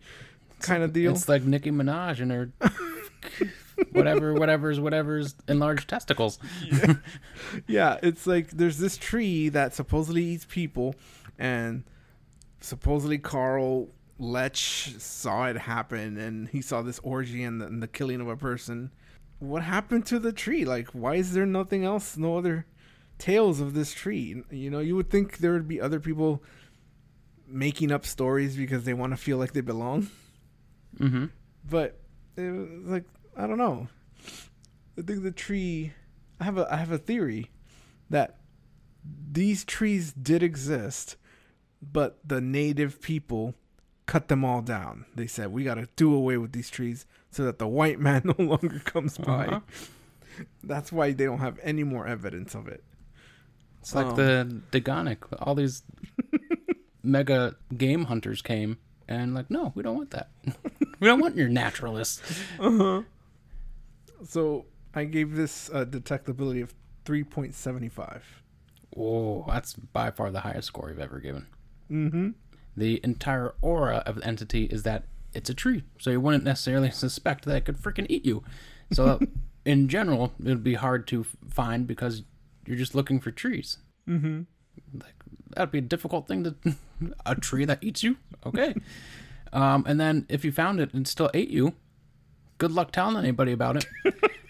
kind of deal. it's like nicki minaj and her whatever whatever's whatever's enlarged testicles yeah, it's like there's this tree that supposedly eats people, and supposedly Carl Lech saw it happen, and he saw this orgy and the, and the killing of a person. What happened to the tree? Like, why is there nothing else? No other tales of this tree? You know, you would think there would be other people making up stories because they want to feel like they belong, mm-hmm. but it was like I don't know. I think the tree. I have a I have a theory that these trees did exist, but the native people cut them all down. They said we got to do away with these trees so that the white man no longer comes by. Uh-huh. That's why they don't have any more evidence of it. It's like Um, the Dagonic. All these mega game hunters came and like, no, we don't want that. we don't want your naturalists. Uh-huh. So I gave this uh, detectability of three point seventy five. Oh, that's by far the highest score you've ever given. Mm-hmm. The entire aura of the entity is that it's a tree, so you wouldn't necessarily suspect that it could freaking eat you. So, in general, it would be hard to find because you're just looking for trees. Mm-hmm. like that'd be a difficult thing to a tree that eats you okay um and then if you found it and still ate you good luck telling anybody about it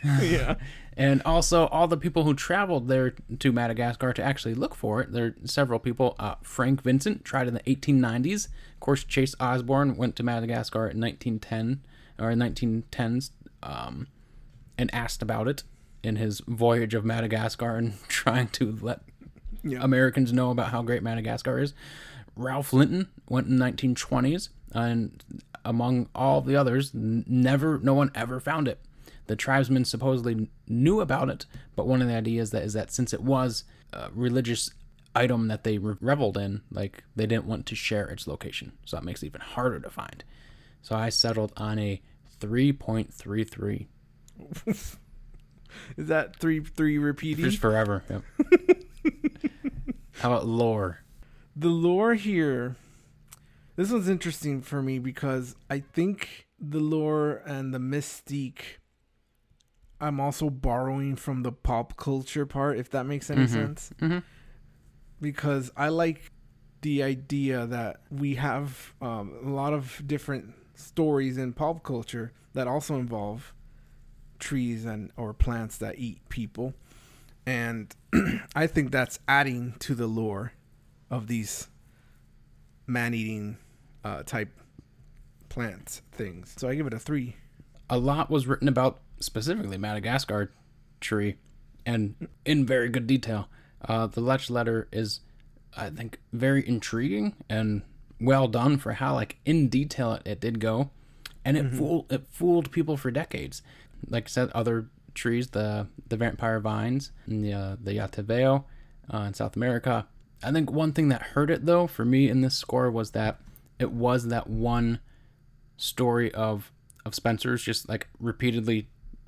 yeah. and also all the people who traveled there to madagascar to actually look for it there are several people uh, frank vincent tried in the 1890s of course chase osborn went to madagascar in 1910 or in 1910s um, and asked about it in his voyage of madagascar and trying to let Yeah. Americans know about how great Madagascar is. Ralph Linton went in 1920s, and among all the others, never, no one ever found it. The tribesmen supposedly knew about it, but one of the ideas that is that since it was a religious item that they reveled in, like they didn't want to share its location, so that makes it even harder to find. So I settled on a 3.33. Is that three three repeating? Just forever. Yep. How about lore? the lore here this one's interesting for me because i think the lore and the mystique i'm also borrowing from the pop culture part if that makes any Mhm. sense Mm-hmm. because i like the idea that we have um, a lot of different stories in pop culture that also involve trees and or plants that eat people and i think that's adding to the lore of these man-eating uh, type plants things so i give it a three A lot was written about specifically Madagascar tree, and in very good detail. Uh, the Lech letter is, I think, very intriguing and well done for how like in detail it, it did go, and it fooled it fooled people for decades. Like I said, other trees, the the vampire vines, and the uh, the Ya-te-veo uh, in South America. I think one thing that hurt it though for me in this score was that it was that one story of of Spencer's just like repeatedly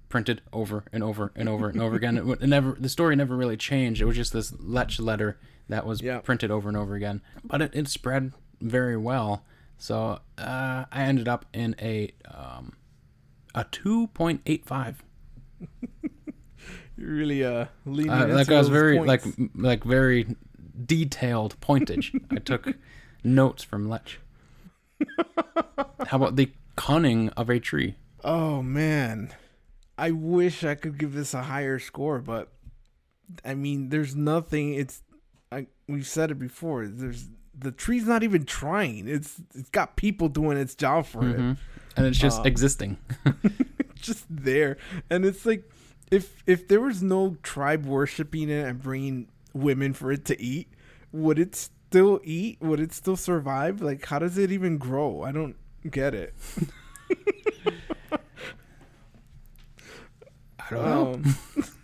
printed over and over and over and over again. It, it never the story never really changed. It was just this Lech letter that was Yeah. printed over and over again. But it, it spread very well. So uh, I ended up in a um, a two point eight five. you're really uh leaning Uh, like I was very points. like like very detailed pointage. I took notes from Lech. How about the cunning of a tree? Oh man, I wish I could give this a higher score, but I mean, there's nothing. It's I we've said it before. There's the tree's not even trying. It's it's got people doing its job for it. Mhm. And it's just Um, existing. Just there, and it's like if if there was no tribe worshiping it and bringing women for it to eat, would it still eat? Would it still survive? Like, how does it even grow? I don't get it. I don't know. Um,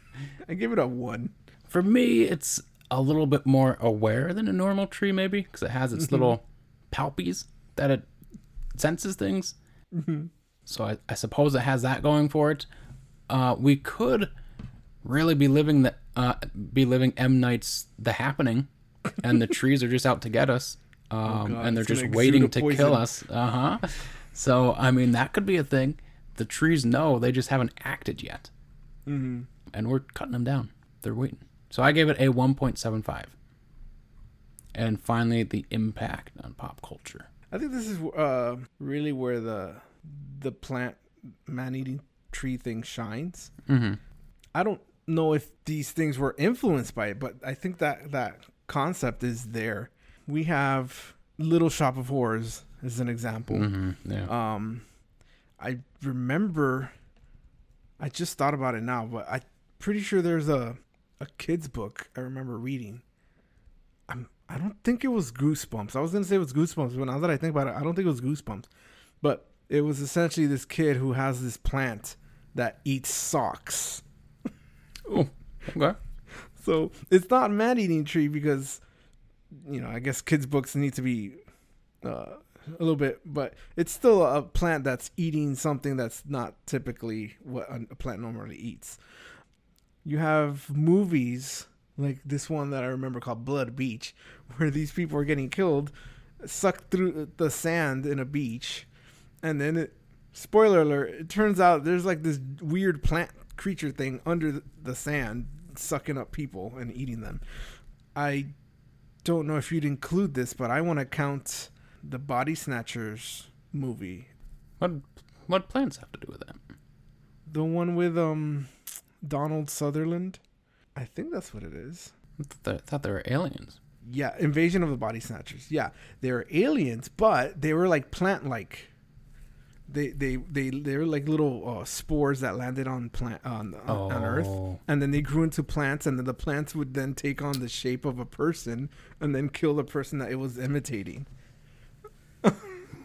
I give it a one. For me, it's a little bit more aware than a normal tree, maybe, because it has its little palpies that it senses things. So I, I suppose it has that going for it. Uh, we could really be living the uh, be living M Night's The Happening, and the trees are just out to get us, um, God, and they're just waiting to poison. kill us. Uh huh. So I mean, that could be a thing. The trees know they just haven't acted yet Mm-hmm. and we're cutting them down. They're waiting. So I gave it a 1.75. And finally, the impact on pop culture. I think this is uh, really where the the plant man eating tree thing shines. Mm-hmm. I don't know if these things were influenced by it, but I think that that concept is there. We have Little Shop of Horrors as an example. Mm-hmm. Yeah. Um, I remember. I just thought about it now, but I'm pretty sure there's a a kids book I remember reading. I'm I don't think it was Goosebumps. I was gonna say it was Goosebumps, but now that I think about it, I don't think it was Goosebumps. But it was essentially this kid who has this plant that eats socks. oh, okay. So it's not man eating tree because, you know, I guess kids' books need to be uh, a little bit, but it's still a plant that's eating something that's not typically what a plant normally eats. You have movies like this one that I remember called Blood Beach, where these people are getting killed, sucked through the sand in a beach, and then it, spoiler alert, it turns out there's like this weird plant creature thing under the sand sucking up people and eating them. I don't know if you'd include this, but I want to count the Body Snatchers movie, What what plants have to do with that? the one with um Donald Sutherland. I think that's what it is. I thought they, I thought they were aliens. Yeah, Invasion of the Body Snatchers. Yeah, they were aliens, but they were like plant-like. They they they they were like little uh, spores that landed on plant on on, on Earth, Oh. and then they grew into plants, and then the plants would then take on the shape of a person, and then kill the person that it was imitating.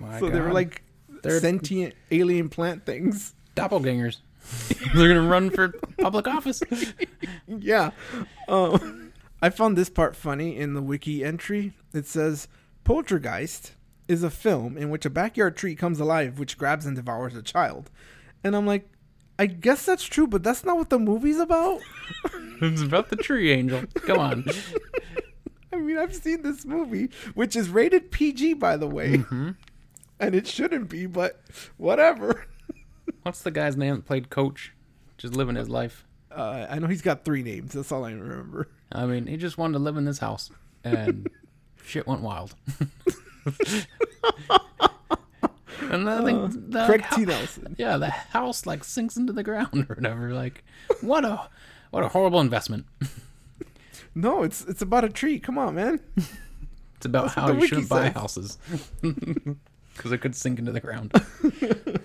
My so they were like They're- sentient alien plant things. doppelgangers. They're gonna run for public office. yeah. Um, I found this part funny in the wiki entry. It says Poltergeist is a film in which a backyard tree comes alive which grabs and devours a child. And I'm like, I guess that's true, but that's not what the movie's about. It's about the tree angel. Come on. I mean, I've seen this movie, which is rated PG, by the way, Mm-hmm. And it shouldn't be, but whatever. What's the guy's name that played Coach? Just living his life. Uh, I know he's got three names. That's all I remember. I mean, he just wanted to live in this house, and shit went wild. and I think the Craig T. Nelson. yeah, the house like sinks into the ground or whatever. Like, what a what a horrible investment. No, it's it's about a tree. Come on, man. It's about what how the you shouldn't buy houses because it could sink into the ground.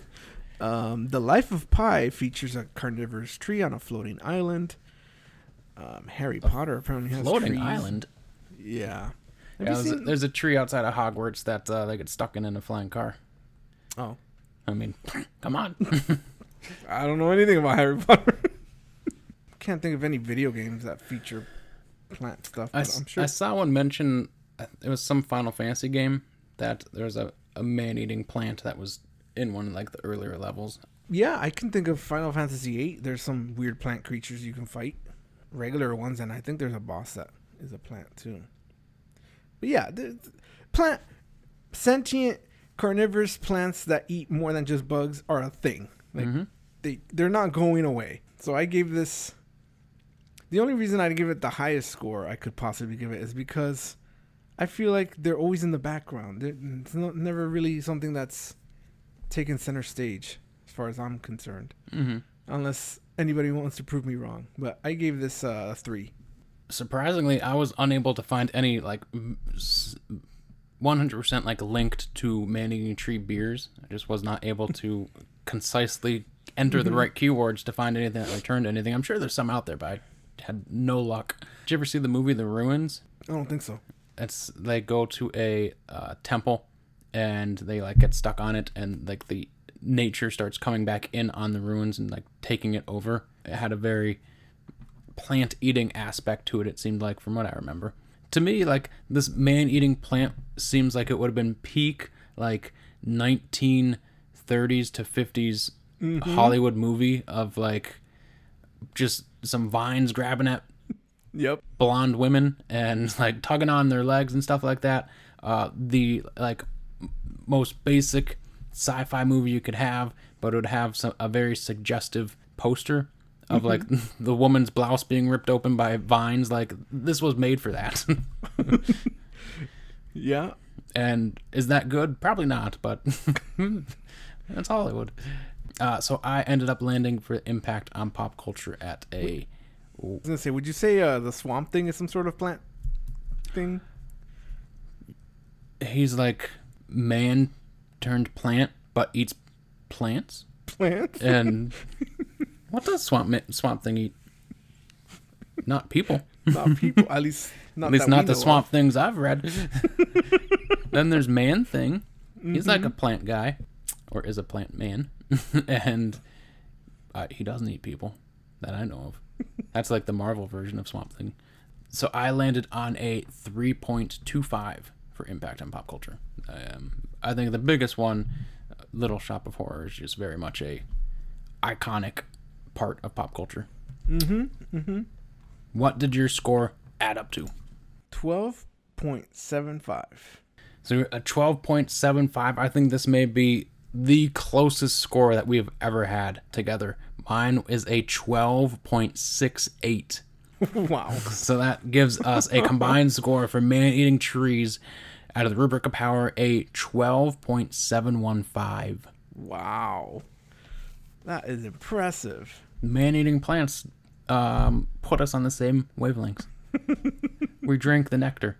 Um, the Life of Pi features a carnivorous tree on a floating island. Um, Harry Potter apparently has a Floating trees. island. Yeah. Yeah, there's, a, there's a tree outside of Hogwarts that uh, they get stuck in in a flying car. Oh, I mean, come on. I don't know anything about Harry Potter. Can't think of any video games that feature plant stuff. I, I'm sure. I saw one mention. uh, It was some Final Fantasy game that there was a, a man-eating plant that was in one of like the earlier levels. Yeah, I can think of Final Fantasy VIII. There's some weird plant creatures you can fight, regular ones, and I think there's a boss that is a plant too. But yeah, the, the plant sentient carnivorous plants that eat more than just bugs are a thing. Like Mhm. they they're not going away. So I gave this. The only reason I'd give it the highest score I could possibly give it is because I feel like they're always in the background. They're, it's not, never really something that's taken center stage, as far as I'm concerned. Mm-hmm. Unless anybody wants to prove me wrong, but I gave this uh, a three. Surprisingly, I was unable to find any like m- s- 100% like linked to man-eating tree beers. I just was not able to concisely enter the right keywords to find anything that returned anything. I'm sure there's some out there, but I had no luck. Did you ever see the movie The Ruins? I don't think so. It's they go to a uh, temple and they like get stuck on it and like the nature starts coming back in on the ruins and like taking it over. It had a very plant eating aspect to it it seemed like from what i remember. To me like this man eating plant seems like it would have been peak like 1930s to 50s hollywood movie of like just some vines grabbing at Yep. blonde women and like tugging on their legs and stuff like that. Uh, the like most basic sci-fi movie you could have, but it would have some a very suggestive poster of like the woman's blouse being ripped open by vines. Like this was made for that. Yeah. and is that good? Probably not, but that's Hollywood. Uh, so I ended up landing for impact on pop culture at a I was gonna say, would you say uh, the swamp thing is some sort of plant thing? he's like man turned plant but eats plants Plants? and what does swamp ma- swamp thing eat not people not people. At least not. at least not the know of. swamp things i've read then there's man thing he's like a plant guy or is a plant man and uh, he doesn't eat people that i know of that's like the marvel version of swamp thing so i landed on a 3.25 for impact on pop culture um, i think the biggest one little shop of Horrors, is just very much a iconic part of pop culture Mm-hmm. Mm-hmm. what did your score add up to Twelve point seven five. So a 12.75. I think this may be the closest score that we've ever had together. Mine is a 12.68. wow. So that gives us a combined score for man eating trees out of the rubric of power a 12.715. Wow. That is impressive. Man eating plants um, put us on the same wavelengths. we drink the nectar.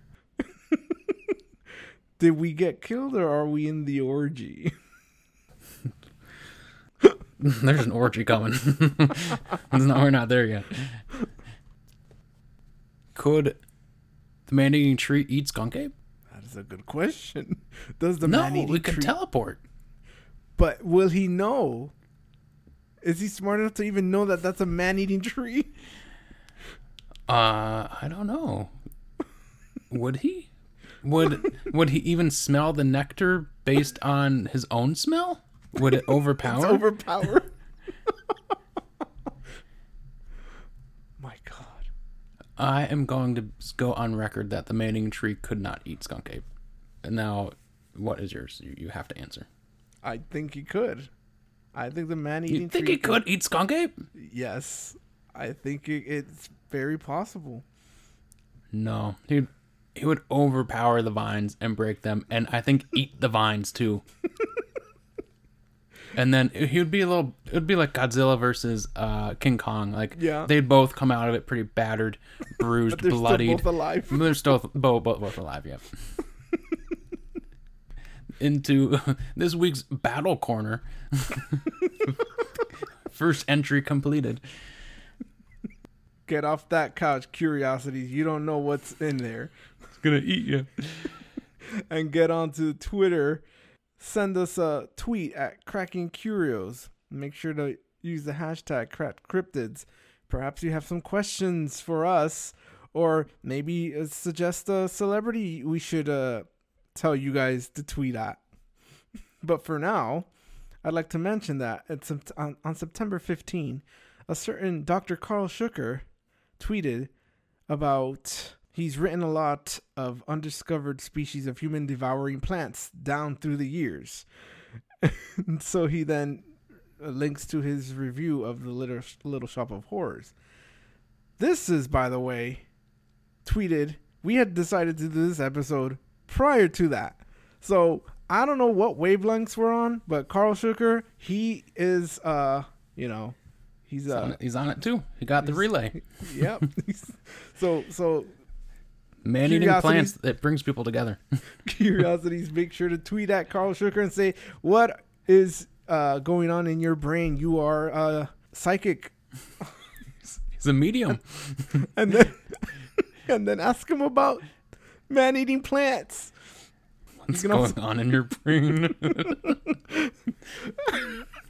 Did we get killed or are we in the orgy? There's an orgy coming. no, we're not there yet. Could the man eating tree eat skunk ape? That is a good question. Does the No, man eating we could tree- teleport. But will he know? Is he smart enough to even know that that's a man-eating tree? Uh, I don't know. Would he? Would would he even smell the nectar based on his own smell? Would it overpower? it's overpower. My God. I am going to go on record that the Manning tree could not eat skunk ape. And now, what is yours? You, you have to answer. I think he could. I think the man eating. You think tree he could, eat skunk ape? Yes, I think it, it's very possible. No, he he would overpower the vines and break them, and I think eat the vines too. and then he would be a little. It would be like Godzilla versus uh, King Kong. Like Yeah. they'd both come out of it pretty battered, bruised, bloody. They're bloodied. still both alive. They're still both both, both alive. Yep. Into this week's battle corner. First entry completed. Get off that couch, curiosities. You don't know what's in there. It's gonna eat you. and get onto Twitter. Send us a tweet at Cracking Curios. Make sure to use the hashtag Crack Cryptids. Perhaps you have some questions for us, or maybe uh, suggest a celebrity we should uh, tell you guys to tweet at. But for now, I'd like to mention that at on, on September 15, a certain Dr. Karl Shuker tweeted about he's written a lot of undiscovered species of human devouring plants down through the years. So he then uh, links to his review of the little, little shop of horrors. This is, by the way, tweeted. We had decided to do this episode prior to that. So I don't know what wavelengths we're on, but Karl Shuker, he is, uh, you know, he's He's on uh, it, he's on it too. He got the relay. yep. so so Man eating plants that brings people together. curiosities, make sure to tweet at Karl Shuker and say what is uh, going on in your brain. You are uh, psychic, He's a medium. and then and then ask him about man eating plants. What's going also- on in your brain?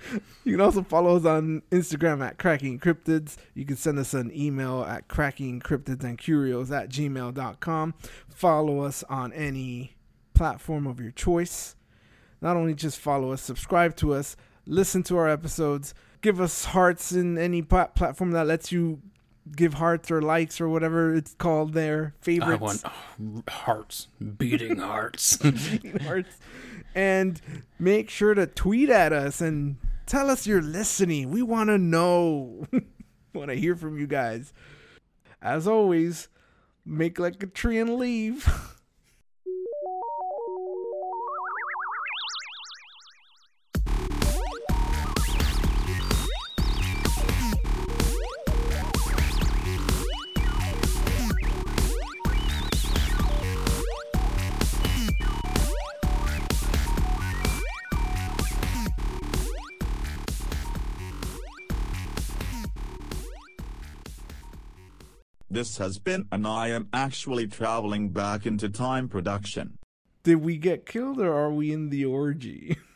You can also follow us on Instagram at Cracking Cryptids. You can send us an email at crackingcryptidsandcurios at gmail.com. Follow us on any platform of your choice. Not only just follow us, subscribe to us, listen to our episodes, give us hearts in any plat- platform that lets you give hearts or likes or whatever it's called there. Favorites. I want oh, hearts, beating hearts. beating hearts. And make sure to tweet at us and tell us you're listening. We want to know. want to hear from you guys. As always, make like a tree and leave. This has been an I am actually traveling back into time production. Did we get killed or are we in the orgy?